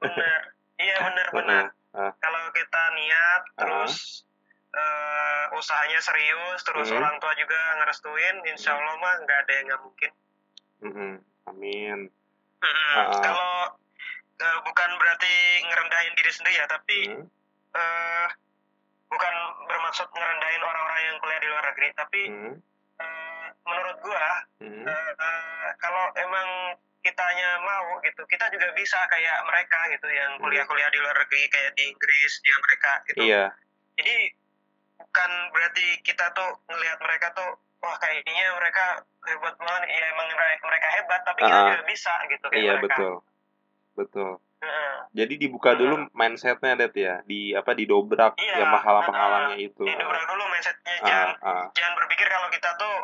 benar. Iya *laughs* benar benar. Ah. Kalau kita niat Ah. terus eh, usahanya serius, terus Mhm. orang tua juga ngerestuin, insya Allah mah nggak ada yang nggak mungkin. Mm-mm. Amin Mhm. Ah. Kalau eh, bukan berarti ngerendahin diri sendiri ya, tapi Hmm. eh, bukan bermaksud ngerendahin orang-orang yang kuliah di luar negeri, tapi Hmm. eh, menurut gua Hmm. eh, eh, kalau emang kitanya mau gitu kita juga bisa kayak mereka gitu yang Hmm. kuliah-kuliah di luar negeri kayak di Inggris di Amerika gitu iya jadi bukan berarti kita tuh ngelihat mereka tuh wah kayaknya mereka hebat banget ya emang mere- mereka hebat tapi kita Ah. juga bisa gitu kayak iya mereka betul betul Heeh. jadi dibuka dulu mindsetnya Det ya di apa didobrak Iya, yang penghalang-penghalangnya itu didobrak dulu mindsetnya Ah, jangan ah. jangan berpikir kalau kita tuh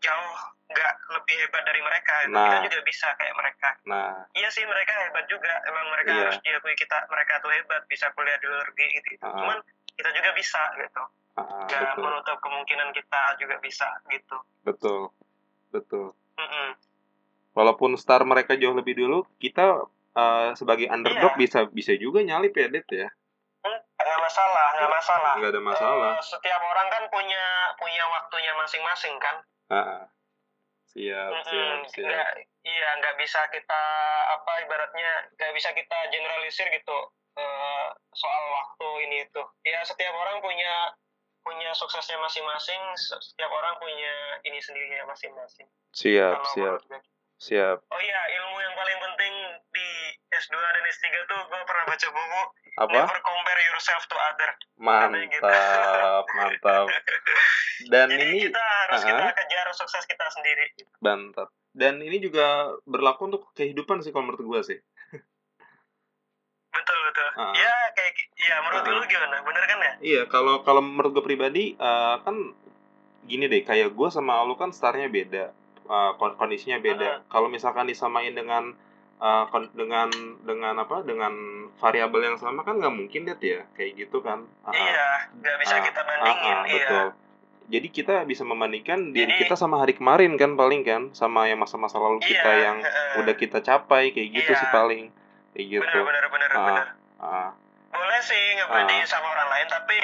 jauh nggak lebih hebat dari mereka gitu. Nah. kita juga bisa kayak mereka Nah, iya sih mereka hebat juga emang mereka Iya. harus diakui kita mereka tuh hebat bisa kuliah di luar negeri gitu Ah. cuman kita juga bisa gitu ah, nggak betul, menutup kemungkinan kita juga bisa gitu betul, betul. Mm-mm. Walaupun star mereka jauh lebih dulu, kita eh, sebagai underdog Iya. bisa bisa juga nyalip ya, Det ya. nggak masalah nggak masalah Nggak ada masalah. Eh, setiap orang kan punya punya waktunya masing-masing kan Ah, siap, siap, Mm-mm. siap. Nggak, iya nggak bisa kita apa ibaratnya nggak bisa kita generalisir gitu eh, soal waktu ini itu ya setiap orang punya punya suksesnya masing-masing se- setiap orang punya ini sendirinya masing-masing Siap, Kalau siap, menurut siap. oh iya ilmu yang paling penting di S2 dan S3 tuh gue pernah baca buku Apa? never compare yourself to other Mantap, *laughs* mantap. Dan jadi ini kita harus Ah. kita kejar sukses kita sendiri mantap. Dan ini juga berlaku untuk kehidupan sih kalau menurut gue sih. Betul Ah. ya kayak ya menurut Ah. lu gimana bener kan ya Iya, kalau kalau menurut gue pribadi eh, kan gini deh, kayak gue sama lu kan startnya beda, kon- kondisinya beda. Kalau misalkan disamain dengan kon- dengan dengan apa? Dengan variabel yang sama kan nggak mungkin deh ya, kayak gitu kan. Ah. iya nggak bisa Ah, kita bandingin ah, iya betul. Jadi kita bisa membandingkan diri Jadi- kita sama hari kemarin kan paling kan, sama yang masa-masa lalu kita Iya, yang heeh. udah kita capai kayak gitu Iya. sih paling, kayak gitu. bener bener bener Ah. bener Ah, boleh sih ngebandingin sama orang lain tapi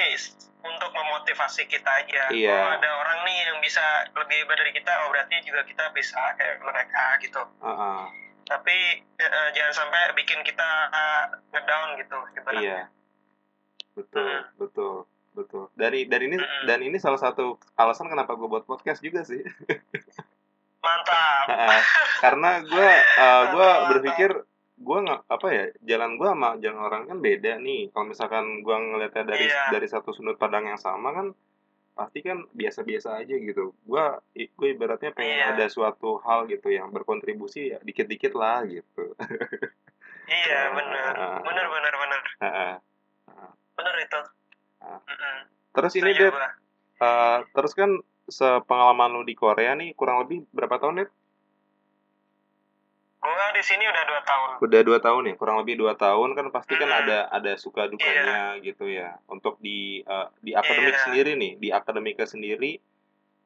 untuk memotivasi kita aja Iya. oh ada orang nih yang bisa lebih hebat dari kita oh berarti juga kita bisa kayak mereka gitu ah, ah. tapi eh, jangan sampai bikin kita eh, ngedown gitu ibaratnya Iya. Betul, Hmm. betul, betul. Dari dari ini Mm-mm. dan ini salah satu alasan kenapa gue buat podcast juga sih. mantap *laughs* Karena gue uh, gue berpikir gue nggak apa ya jalan gue sama jalan orang kan beda nih. Kalau misalkan gue ngeliatnya dari Iya. dari satu sudut pandang yang sama kan pasti kan biasa-biasa aja gitu. Gue gue ibaratnya pengen Iya. ada suatu hal gitu yang berkontribusi ya dikit-dikit lah gitu. iya *laughs* bener bener bener bener Heeh. bener itu Ah. Terus ini deh. Uh, terus kan sepengalaman lu di Korea nih kurang lebih berapa tahun Net? Gua di sini udah dua tahun Udah dua tahun ya, kurang lebih dua tahun kan pasti kan Hmm. ada ada suka dukanya gitu ya. Untuk di uh, di akademik Iya. sendiri nih, di akademika sendiri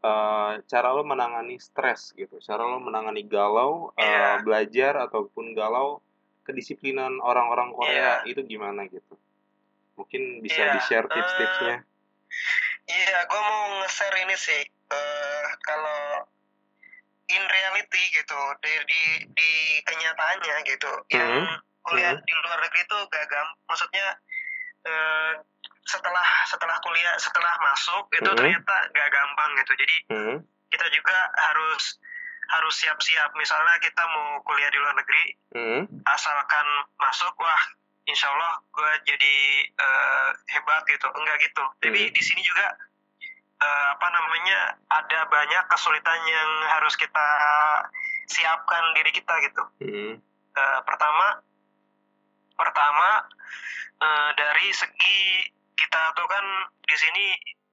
uh, cara lo menangani stres gitu, cara lo menangani galau uh, Iya. belajar ataupun galau kedisiplinan orang-orang Korea itu gimana gitu? Mungkin bisa Iya, di share eh, tips-tipsnya. Iya, gue mau nge-share ini sih. eh kalau in reality gitu, di di, di kenyataannya gitu, yang kuliah di luar negeri itu gak gampang. Maksudnya eh, setelah setelah kuliah, setelah masuk itu Mhm. ternyata gak gampang gitu. Jadi Hmm. kita juga harus harus siap-siap. Misalnya kita mau kuliah di luar negeri, Hmm. asalkan masuk, wah insya Allah gue jadi eh, hebat gitu enggak gitu jadi Hmm. di sini juga eh, apa namanya ada banyak kesulitan yang harus kita siapkan diri kita gitu Hmm. Eh, pertama pertama eh, dari segi kita tuh kan di sini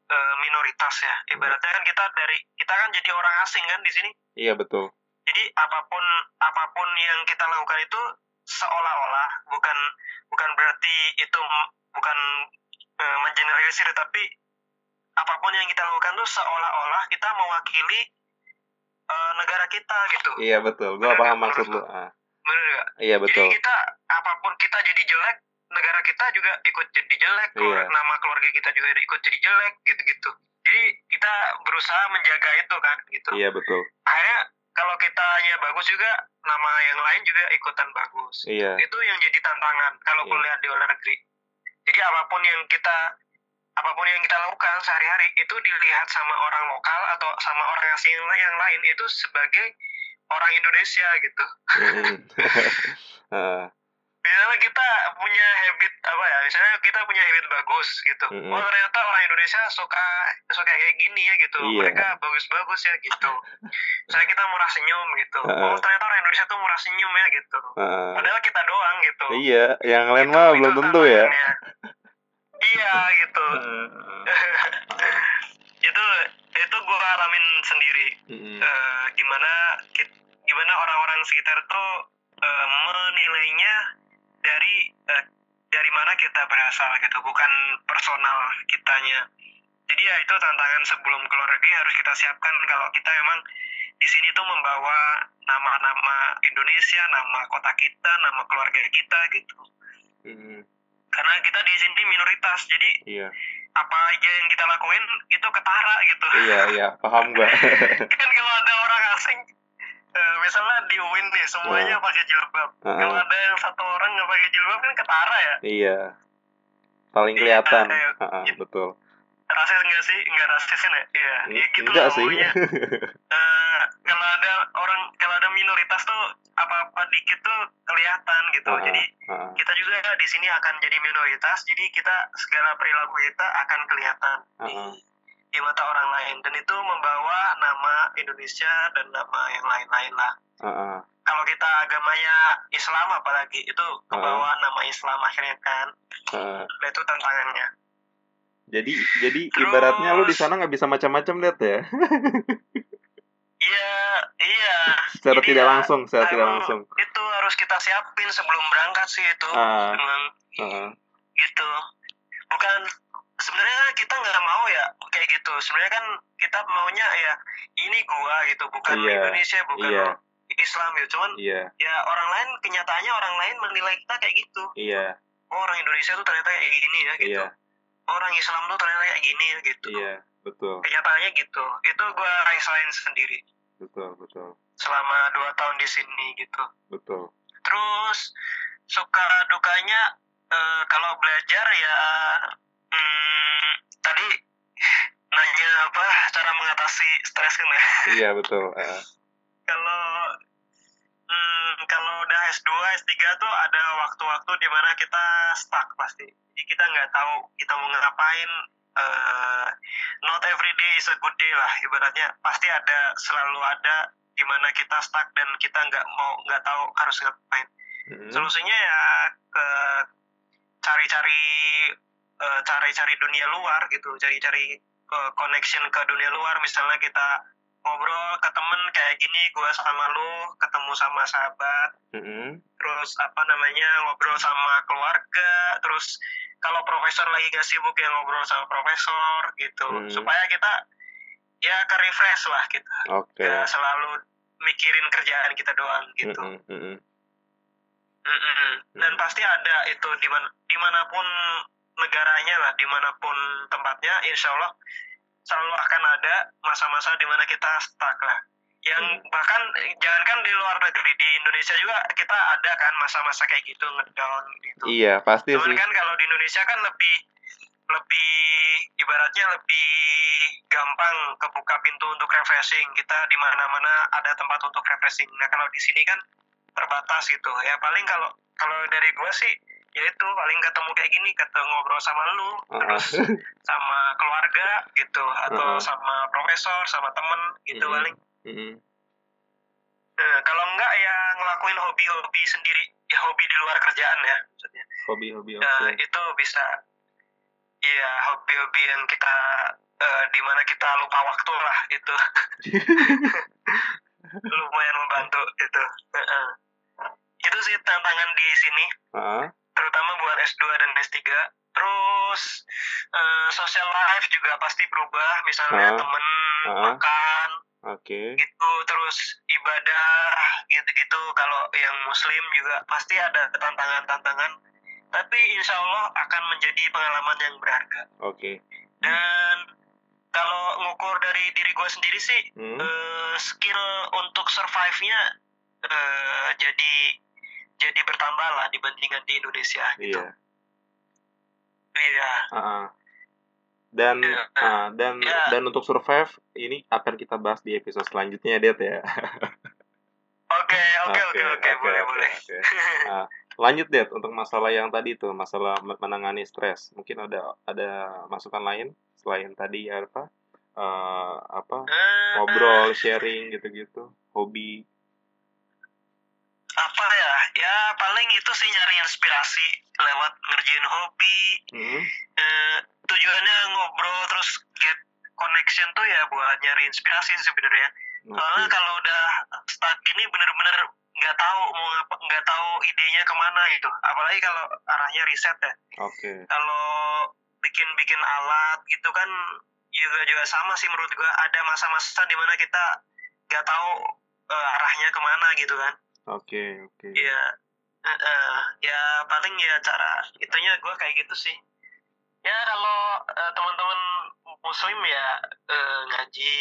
eh, minoritas ya ibaratnya kan kita dari kita kan jadi orang asing kan di sini Iya betul. jadi apa pun apa pun yang kita lakukan itu seolah-olah bukan bukan berarti itu bukan e, mengeneralisir tapi apa pun yang kita lakukan tuh seolah-olah kita mewakili e, negara kita gitu Iya betul. Gua Bener paham maksud lu. Ah. bener nggak Iya betul. jadi kita apa pun kita jadi jelek negara kita juga ikut jadi jelek Iya. nama keluarga kita juga ikut jadi jelek gitu-gitu jadi kita berusaha menjaga itu kan gitu Iya betul. akhirnya kalau kita ya bagus juga nama yang lain juga ikutan bagus Iya. itu yang jadi tantangan kalau Iya. kuliah di luar negeri jadi apa pun yang kita apa pun yang kita lakukan sehari-hari itu dilihat sama orang lokal atau sama orang asing yang lain- itu sebagai orang Indonesia gitu. *laughs* Ah, misalnya kita punya habit apa ya misalnya kita punya habit bagus gitu Mm-mm. oh ternyata orang Indonesia suka suka kayak gini ya gitu Iya. mereka bagus-bagus ya gitu saya kita murah senyum gitu Heeh. oh ternyata orang Indonesia tuh murah senyum ya gitu ah. padahal kita doang gitu Iya, yang lain mah belum tentu ya. Iya gitu. Itu itu gue alamin sendiri. Mm-mm. Eh, gimana gimana orang-orang sekitar tuh eh, menilainya dari eh, dari mana kita berasal gitu bukan personal kitanya. Jadi ya itu tantangan sebelum keluar negeri harus kita siapkan. Kalau kita memang di sini tuh membawa nama-nama Indonesia nama kota kita nama keluarga kita gitu. Karena kita di sini minoritas jadi Iya, apa aja yang kita lakuin itu ketara gitu iya, *laughs* iya, paham gua. kan kalau ada orang asing eh, misalnya di UIN nih semuanya Nah. pakai jilbab Heeh. kalau ada yang satu orang nggak pakai jilbab kan ketara ya Iya. Paling Iya, kelihatan. iya. Heeh, betul. Rasis nggak sih? Nggak rasis kan ya? Iya. Ya gitu Enggak lah sih. *laughs* Eh, kalau ada orang kalau ada minoritas tuh apa apa dikit tuh kelihatan gitu. Heeh, jadi heeh, kita juga di sini akan jadi minoritas jadi kita segala perilaku kita akan kelihatan di, Heeh. di mata orang lain. Dan itu membawa nama Indonesia dan nama yang lain-lain lah. Heeh. kalau kita agamanya Islam apalagi itu membawa nama Islam akhirnya kan. Nah, itu tantangannya Jadi jadi Terus- ibaratnya lu di sana nggak bisa macam-macam lihat ya. *laughs* iya iya Secara Jadi tidak ya, langsung, secara tidak langsung. itu harus kita siapin sebelum berangkat sih itu Ah. Emang Heeh. gitu bukan sebenarnya kan kita nggak mau ya kayak gitu sebenarnya kan kita maunya ya ini gua gitu bukan Iya, Indonesia bukan iya. Islam gitu cuman Iya, ya orang lain kenyataannya orang lain menilai kita kayak gitu iya, oh, orang Indonesia tuh ternyata kayak gini ya gitu iya, orang Islam tuh ternyata kayak gini gitu iya, betul, kenyataannya gitu itu gua rasain sendiri betul, betul, selama dua tahun di sini gitu betul. terus suka dukanya eh, kalau belajar ya hmm, tadi nanya apa cara mengatasi stres kan *laughs* ya Iya, betul. Heeh. kalau hmm, kalau udah S2 S3 tuh ada waktu-waktu di mana kita stuck pasti. Jadi kita nggak tahu kita mau ngapain eh, not every day is a good day lah. Ibaratnya pasti ada selalu ada di mana kita stuck dan kita nggak mau nggak tahu harus ngapain. Mm-mm. solusinya ya ke cari-cari eh, cari-cari dunia luar gitu. Cari-cari eh, connection ke dunia luar. Misalnya kita ngobrol ke temen kayak gini gua sama lu ketemu sama sahabat Mm-mm. terus apa namanya ngobrol sama keluarga terus kalau profesor lagi gak sibuk ya ngobrol sama profesor gitu Hmm. supaya kita ya ke refresh lah kita Oke. Gak selalu mikirin kerjaan kita doang gitu mm-mm. Mm-mm. Dan pasti ada itu di mana di mana pun negaranya lah, di mana pun tempatnya, insya Allah selalu akan ada masa-masa di mana kita stuck lah. Yang Hmm. bahkan jangankan di luar negeri di Indonesia juga kita ada kan masa-masa kayak gitu ngedown gitu. Iya, pasti Cuman sih. kan kalau di Indonesia kan lebih lebih ibaratnya lebih gampang kebuka pintu untuk refreshing. Kita di mana-mana ada tempat untuk refreshing. Nah kalau di sini kan terbatas gitu. Ya paling kalau kalau dari gua sih ya itu paling ketemu kayak gini ketemu ngobrol sama lu terus *laughs* sama keluarga gitu atau Uh-uh. sama profesor sama temen gitu Mm-mm. paling Mm-mm. Nah, kalau enggak ya ngelakuin hobi-hobi sendiri ya hobi di luar kerjaan ya maksudnya Hobi-hobi Ya, oke. itu bisa iya hobi-hobi yang kita eh, di mana kita lupa waktu lah itu *laughs* lumayan membantu itu Heeh. itu sih tantangan di sini Heeh. Terutama buat S2 dan S3 terus eh, social life juga pasti berubah misalnya Ah. temen Ah. makan Oke. gitu terus ibadah gitu-gitu kalau yang muslim juga pasti ada tantangan-tantangan tapi insya Allah akan menjadi pengalaman yang berharga Oke. dan kalau ngukur dari diri gue sendiri sih Hmm. eh, skill untuk survive-nya eh, jadi jadi bertambah lah dibandingkan di Indonesia gitu Iya. iya Heeh. Dan Iya. ah, dan Iya. dan untuk survive ini akan kita bahas di episode selanjutnya, Det ya. *laughs* oke oke oke oke boleh boleh oke. Nah, lanjut Det untuk masalah yang tadi tuh, masalah me- menangani stres. Mungkin ada ada masukan lain selain tadi ya apa? eh, apa? Eh, Ngobrol, sharing gitu-gitu, hobi. Apa ya? Ya paling itu sih nyari inspirasi lewat ngerjain hobi. Hmm. eh, tujuannya ngobrol terus get connection tuh ya buat nyari inspirasi sebenarnya. Soalnya Oke. kalau udah stuck gini bener-bener nggak tahu mau ngapa nggak tahu idenya ke mana gitu. Apalagi kalau arahnya riset ya. Oke. kalau bikin-bikin alat gitu kan juga juga sama sih menurut gua. Ada masa-masa di mana kita nggak tahu eh, arahnya ke mana gitu kan Oke, oke. Iya, eh, ya paling ya cara itunya gue kayak gitu sih. Ya kalau eh, teman-teman muslim ya eh, ngaji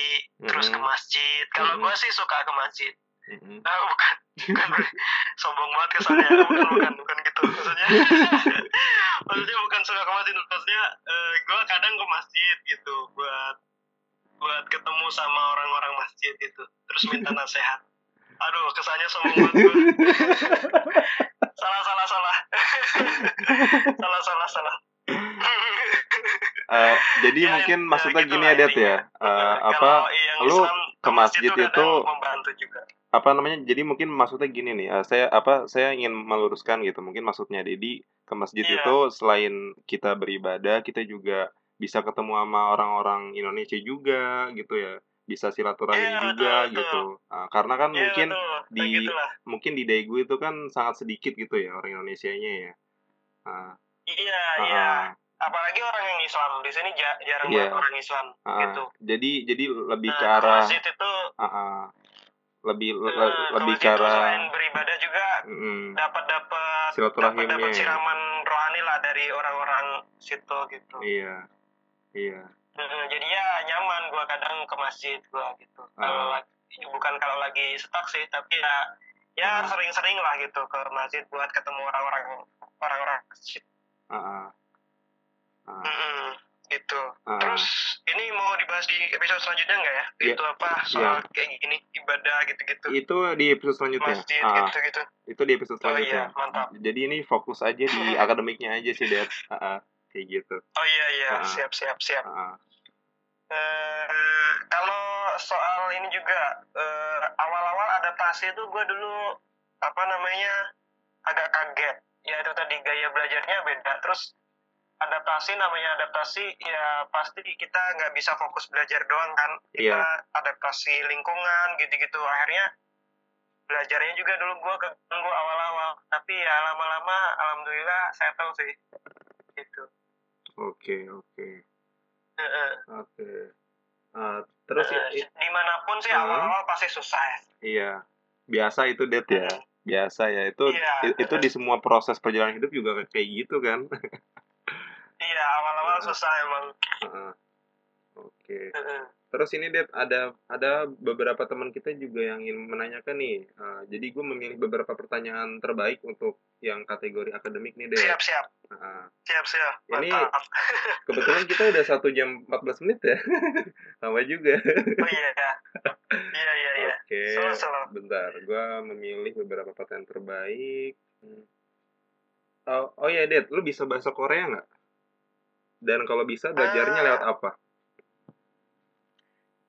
terus ke masjid. Kalau Mm-mm. gue sih suka ke masjid. Mm-mm. Ah, bukan, *laughs* bukan sombong banget kesannya. Bukan, bukan, bukan gitu maksudnya. *laughs* maksudnya bukan suka ke masjid. Maksudnya gue kadang ke masjid gitu buat buat ketemu sama orang-orang masjid gitu. Terus minta *laughs* nasihat. Aduh, kesannya sombong banget *laughs* salah salah salah *laughs* salah salah salah Eh, jadi Ya, mungkin ya, maksudnya gitu gini ya Det ya. Eh, Kalau apa lu Islam ke masjid itu- membantu juga apa namanya? Jadi mungkin maksudnya gini nih. eh, saya apa saya ingin meluruskan gitu. Mungkin maksudnya Dedi ke masjid Iya. itu selain kita beribadah, kita juga bisa ketemu sama orang-orang Indonesia juga gitu ya. Bisa silaturahim Iya, juga betul, gitu. Nah, karena kan Iya, mungkin betul. Di- gitulah. mungkin di Daegu itu kan sangat sedikit gitu ya orang Indonesianya ya. Nah, iya ah, iya apalagi orang yang Islam di sini ja- jarang Iya. banget orang Islam ah, gitu Jadi jadi lebih Nah, ke arah itu ah, ah. lebih eh, le- ke lebih ke itu selain arah beribadah juga mm, dapat dapat silaturahimnya dapat dapat ya. siraman rohani lah dari orang-orang situ gitu Iya. Iya. Jadi ya nyaman gua kadang ke masjid gua gitu kalau Ah. lagi bukan kalau lagi stuck sih tapi ya ya sering-sering lah gitu ke masjid buat ketemu orang-orang orang-orang masjid Ah, ah. Ah, Heeh, gitu ah. terus ini mau dibahas di episode selanjutnya nggak ya Iya. itu apa soal kayak gini ibadah gitu-gitu itu di episode selanjutnya. masjid Ah, gitu-gitu itu di episode oh selanjutnya. iya mantap Jadi ini fokus aja di *laughs* akademiknya aja sih, Det. Ah, ah. Kayak gitu. oh iya iya. Ah. siap siap siap. Ah, ah. Eh, kalau soal ini juga eh, awal-awal adaptasi itu gue dulu apa namanya agak kaget. Ya itu tadi gaya belajarnya beda. Terus adaptasi namanya adaptasi ya pasti kita nggak bisa fokus belajar doang kan. Kita Iya. adaptasi lingkungan gitu-gitu. Akhirnya belajarnya juga dulu gue keganggu awal-awal. Tapi ya lama-lama alhamdulillah settle sih. Gitu Oke, oke. Heeh. Oke. Ah, terus Eh, i- di mana pun sih Hmm. awal-awal pasti susah ya iya. Biasa itu, Det ya. Biasa ya. Itu Iya. itu di semua proses perjalanan hidup juga kayak gitu kan. Iya, awal-awal Heeh. susah emang. Ah, Oke. Heeh. Terus ini Det ada ada beberapa teman kita juga yang ingin menanyakan nih. Ah, jadi gue memilih beberapa pertanyaan terbaik untuk yang kategori akademik nih Det. Siap, siap. Ah, Siap, siap. Ini- Mantap. *laughs* kebetulan kita udah satu jam 14 menit ya. *laughs* Lama juga. Oh iya, iya. Iya, iya, iya. Oke. Bentar, gue memilih beberapa pertanyaan terbaik. Hmm. Oh, oh ya, Det, lu bisa bahasa Korea nggak? Dan kalau bisa, belajarnya Ah. lewat apa?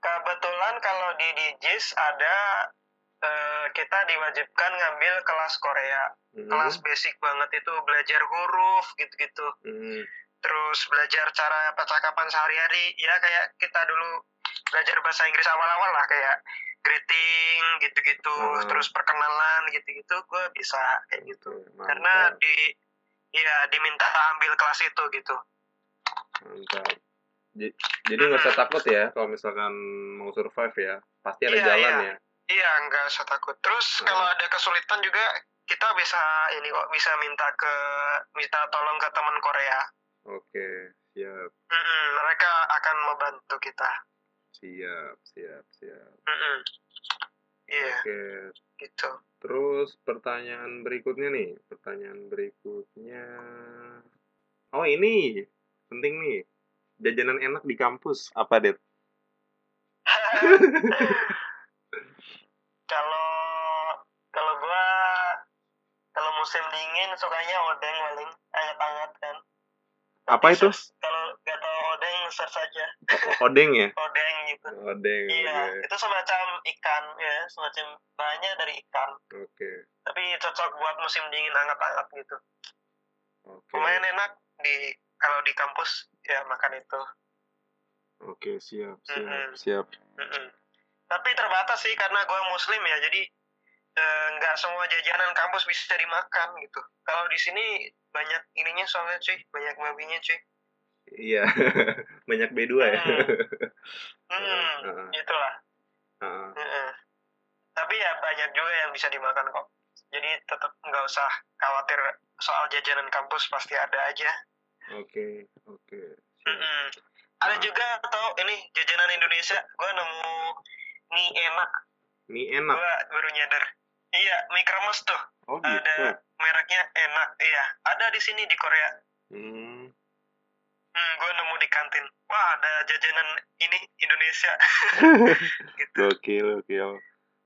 Kebetulan kalau di DJIS ada eh, kita diwajibkan ngambil kelas Korea. Hmm, Kelas basic banget itu belajar huruf gitu-gitu. hmm, Terus belajar cara percakapan sehari-hari. Ya kayak kita dulu belajar bahasa Inggris awal-awal lah kayak greeting gitu-gitu. Hmm. Terus perkenalan gitu-gitu gue bisa kayak gitu. Karena mantap, di ya diminta ambil kelas itu gitu mantap. Jadi nggak usah takut ya kalau misalkan mau survive ya. Pasti ada Iya, jalan iya. ya. iya nggak usah takut terus Hmm. kalau ada kesulitan juga kita bisa ini kok bisa minta ke minta tolong ke teman Korea Oke, siap, mereka akan membantu kita siap, siap, siap. Iya Oke, gitu Terus pertanyaan berikutnya nih, pertanyaan berikutnya. Oh ini penting nih, jajanan enak di kampus apa det? *laughs* kalau kalau gua kalau musim dingin sukanya odeng paling hangat-hangat kan Apa itu? kalau nggak tahu odeng search aja Odeng ya? odeng gitu Odeng, Iya, oke. itu semacam ikan ya, semacam bahannya dari ikan. Oke, Tapi cocok buat musim dingin hangat-hangat gitu. oke. Lumayan enak di kalau di kampus ya makan itu. Oke, siap, siap, Mm-mm. siap. Mm-mm. Tapi terbatas sih karena gue muslim ya, jadi eh, nggak semua jajanan kampus bisa dimakan gitu. Kalau di sini banyak ininya soalnya cuy, banyak babinya cuy. Iya. *laughs* Banyak B2 ya. Hmm, *laughs* Heeh. itulah. Heeh. Mm-mm. Tapi ya banyak juga yang bisa dimakan kok. Jadi tetap nggak usah khawatir soal jajanan kampus pasti ada aja. Oke, oke. Ada Ah. juga atau ini jajanan Indonesia, gue nemu mie enak, Mie enak. gue baru nyadar. Iya, mie kremes tuh. Oh, gitu. ada mereknya enak iya ada di sini di Korea Hmm. hmm, gue nemu di kantin wah ada jajanan ini Indonesia *laughs* *laughs* gitu Gokil, gokil.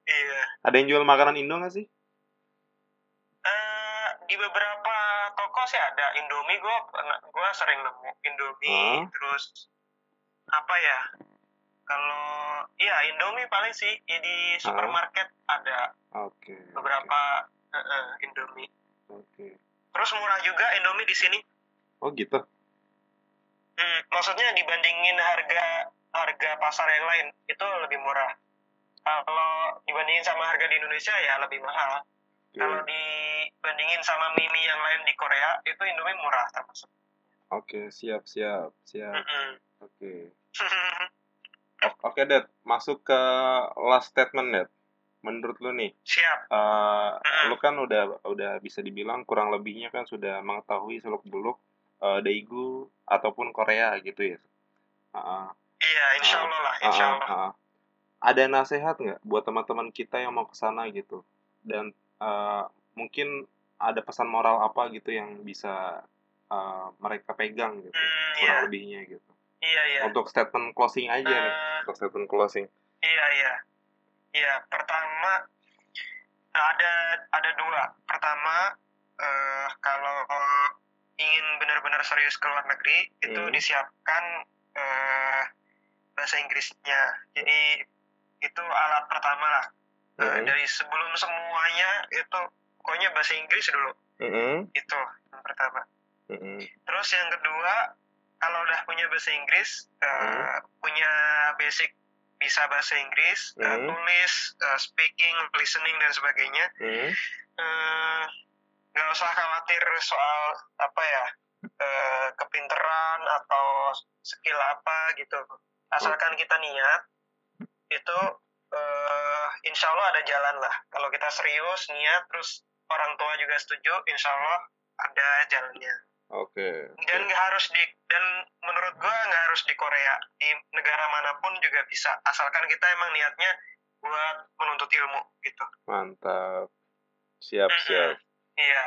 iya Ada yang jual makanan Indo nggak sih? Di beberapa toko sih ada Indomie gue gue sering nemu Indomie Ah. terus apa ya kalau iya Indomie paling sih ya, di supermarket ada Oke. beberapa eh, eh, Indomie Oke. terus murah juga Indomie di sini Oh, gitu. Hmm, maksudnya dibandingin harga harga pasar yang lain itu lebih murah. Kalau dibandingin sama harga di Indonesia ya lebih mahal. Oke. Kalau dibandingin sama mie yang lain di Korea itu Indomie murah termasuk. Oke, siap, siap, siap. Mm-mm. Oke. Oke, Dad. Masuk ke last statement, Dad. Menurut lu nih, Siap. eh, Mm. lu kan udah udah bisa dibilang kurang lebihnya kan sudah mengetahui seluk-beluk eh, Daegu ataupun Korea gitu ya. Ah, Iya, insya Allah lah, ah, insya ah, Allah. ah. Ada nasihat nggak buat teman-teman kita yang mau ke sana gitu? Dan eh, mungkin ada pesan moral apa gitu yang bisa eh, mereka pegang gitu, Hmm, iya, kurang lebihnya gitu. iya, iya. Untuk statement closing aja nih, Eh, untuk statement closing. Iya, iya. Iya, pertama ada ada dua. Pertama eh, kalau ingin benar-benar serius ke luar negeri itu Hmm. disiapkan eh, bahasa Inggrisnya. Jadi itu alat pertama lah. Eh, Mm-mm. dari sebelum semuanya itu pokoknya bahasa Inggris dulu. Mm-mm, Itu yang pertama. mm-mm. Terus yang kedua, kalau udah punya bahasa Inggris, eh, punya basic bisa bahasa Inggris, eh, Hmm. tulis, eh, speaking, listening dan sebagainya, Mm. eh, nggak usah khawatir soal apa ya eh, kepinteran atau skill apa gitu. Asalkan kita niat, itu eh, insya Allah ada jalan lah. Kalau kita serius niat, terus orang tua juga setuju, insya Allah ada jalannya Oke. dan nggak harus di dan menurut gua nggak harus di Korea di negara mana pun juga bisa asalkan kita emang niatnya buat menuntut ilmu gitu Mantap. Siap, Mm-mm. siap. iya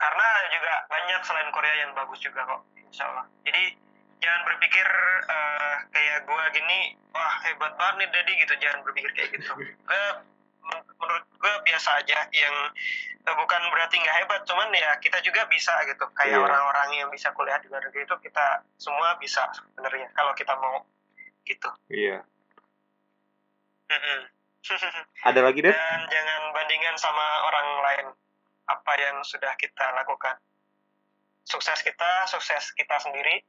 karena juga banyak selain Korea yang bagus juga kok insya Allah jadi jangan berpikir eh, kayak gua gini wah hebat banget nih Dedi gitu jangan berpikir kayak gitu *laughs* menurut gua biasa aja yang eh, bukan berarti nggak hebat cuman ya kita juga bisa gitu kayak Iya. orang-orang yang bisa kuliah di luar negeri itu kita semua bisa sebenarnya kalau kita mau gitu Iya. Mm-mm. *laughs* Ada lagi, Dad? dan jangan bandingkan sama orang lain apa yang sudah kita lakukan sukses kita sukses kita sendiri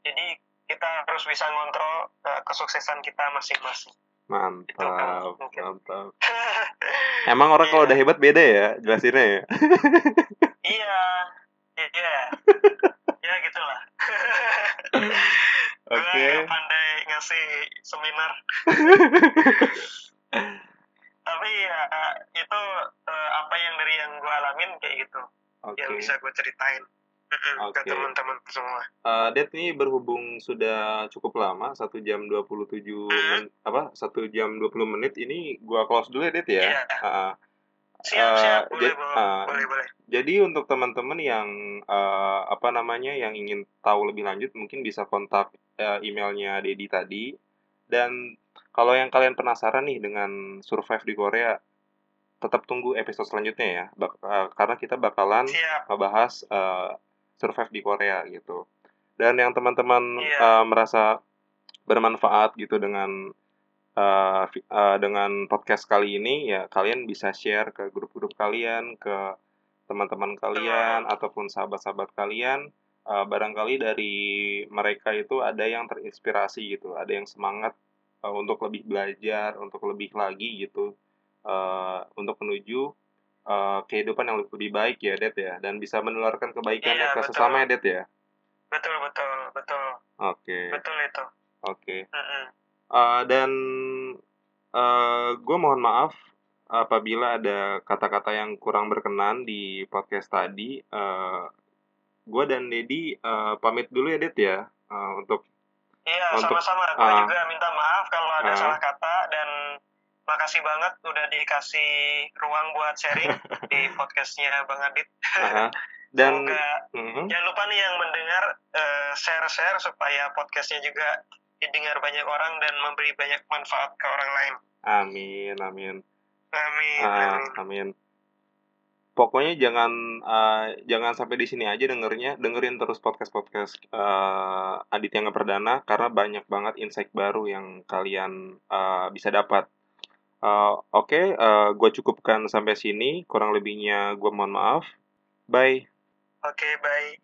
jadi kita harus bisa ngontrol eh, kesuksesan kita masing-masing Mantap, mungkin. mantap. *laughs* Emang orang kalau Iya. udah hebat beda ya jelasinnya ya? *laughs* iya iya ya gitulah *laughs* Oke. gue nggak pandai ngasih seminar tapi ya itu eh, apa yang dari yang gue alamin kayak gitu Oke. yang bisa gue ceritain Ke Oke. teman-teman semua Eh, Dad ini berhubung sudah cukup lama, satu jam 27 men, apa? Satu jam 20 menit ini gua close dulu ya, Dad ya. Iya. Ah, siap Eh, siap boleh ja- boleh ah. boleh boleh Jadi untuk teman-teman yang eh, apa namanya yang ingin tahu lebih lanjut mungkin bisa kontak eh, emailnya Dedi tadi. Dan kalau yang kalian penasaran nih dengan survive di Korea, tetap tunggu episode selanjutnya ya. Bak- karena kita bakalan siap ngebahas eh, survive di Korea gitu. Dan yang teman-teman Iya. eh, merasa bermanfaat gitu dengan vi- eh, dengan podcast kali ini ya kalian bisa share ke grup-grup kalian, ke teman-teman kalian ataupun sahabat-sahabat kalian uh, barangkali dari mereka itu ada yang terinspirasi gitu, ada yang semangat uh, untuk lebih belajar, untuk lebih lagi gitu, uh, untuk menuju uh, kehidupan yang lebih baik ya, Det ya, dan bisa menularkan kebaikannya Iya, ke betul. sesama ya, Det ya. betul betul betul Oke, betul itu oke. Mm-mm. Uh, dan uh, gue mohon maaf apabila ada kata-kata yang kurang berkenan di podcast tadi. Uh, gue dan Dedi uh, pamit dulu ya, Det ya, uh, untuk iya sama-sama gue ah. juga minta maaf kalau ada Ah. salah kata dan makasih banget udah dikasih ruang buat sharing *laughs* di podcastnya bang Adit uh, *laughs* dan semoga Mhm. jangan lupa nih yang mendengar eh, share-share supaya podcastnya juga didengar banyak orang dan memberi banyak manfaat ke orang lain amin, amin. amin Ah, amin amin. Pokoknya jangan uh, jangan sampai di sini aja dengernya, dengerin terus podcast-podcast uh, Aditya Nggak Perdana karena banyak banget insight baru yang kalian uh, bisa dapat. Uh, Oke, uh, gue cukupkan sampai sini. Kurang lebihnya gue mohon maaf. Bye. oke bye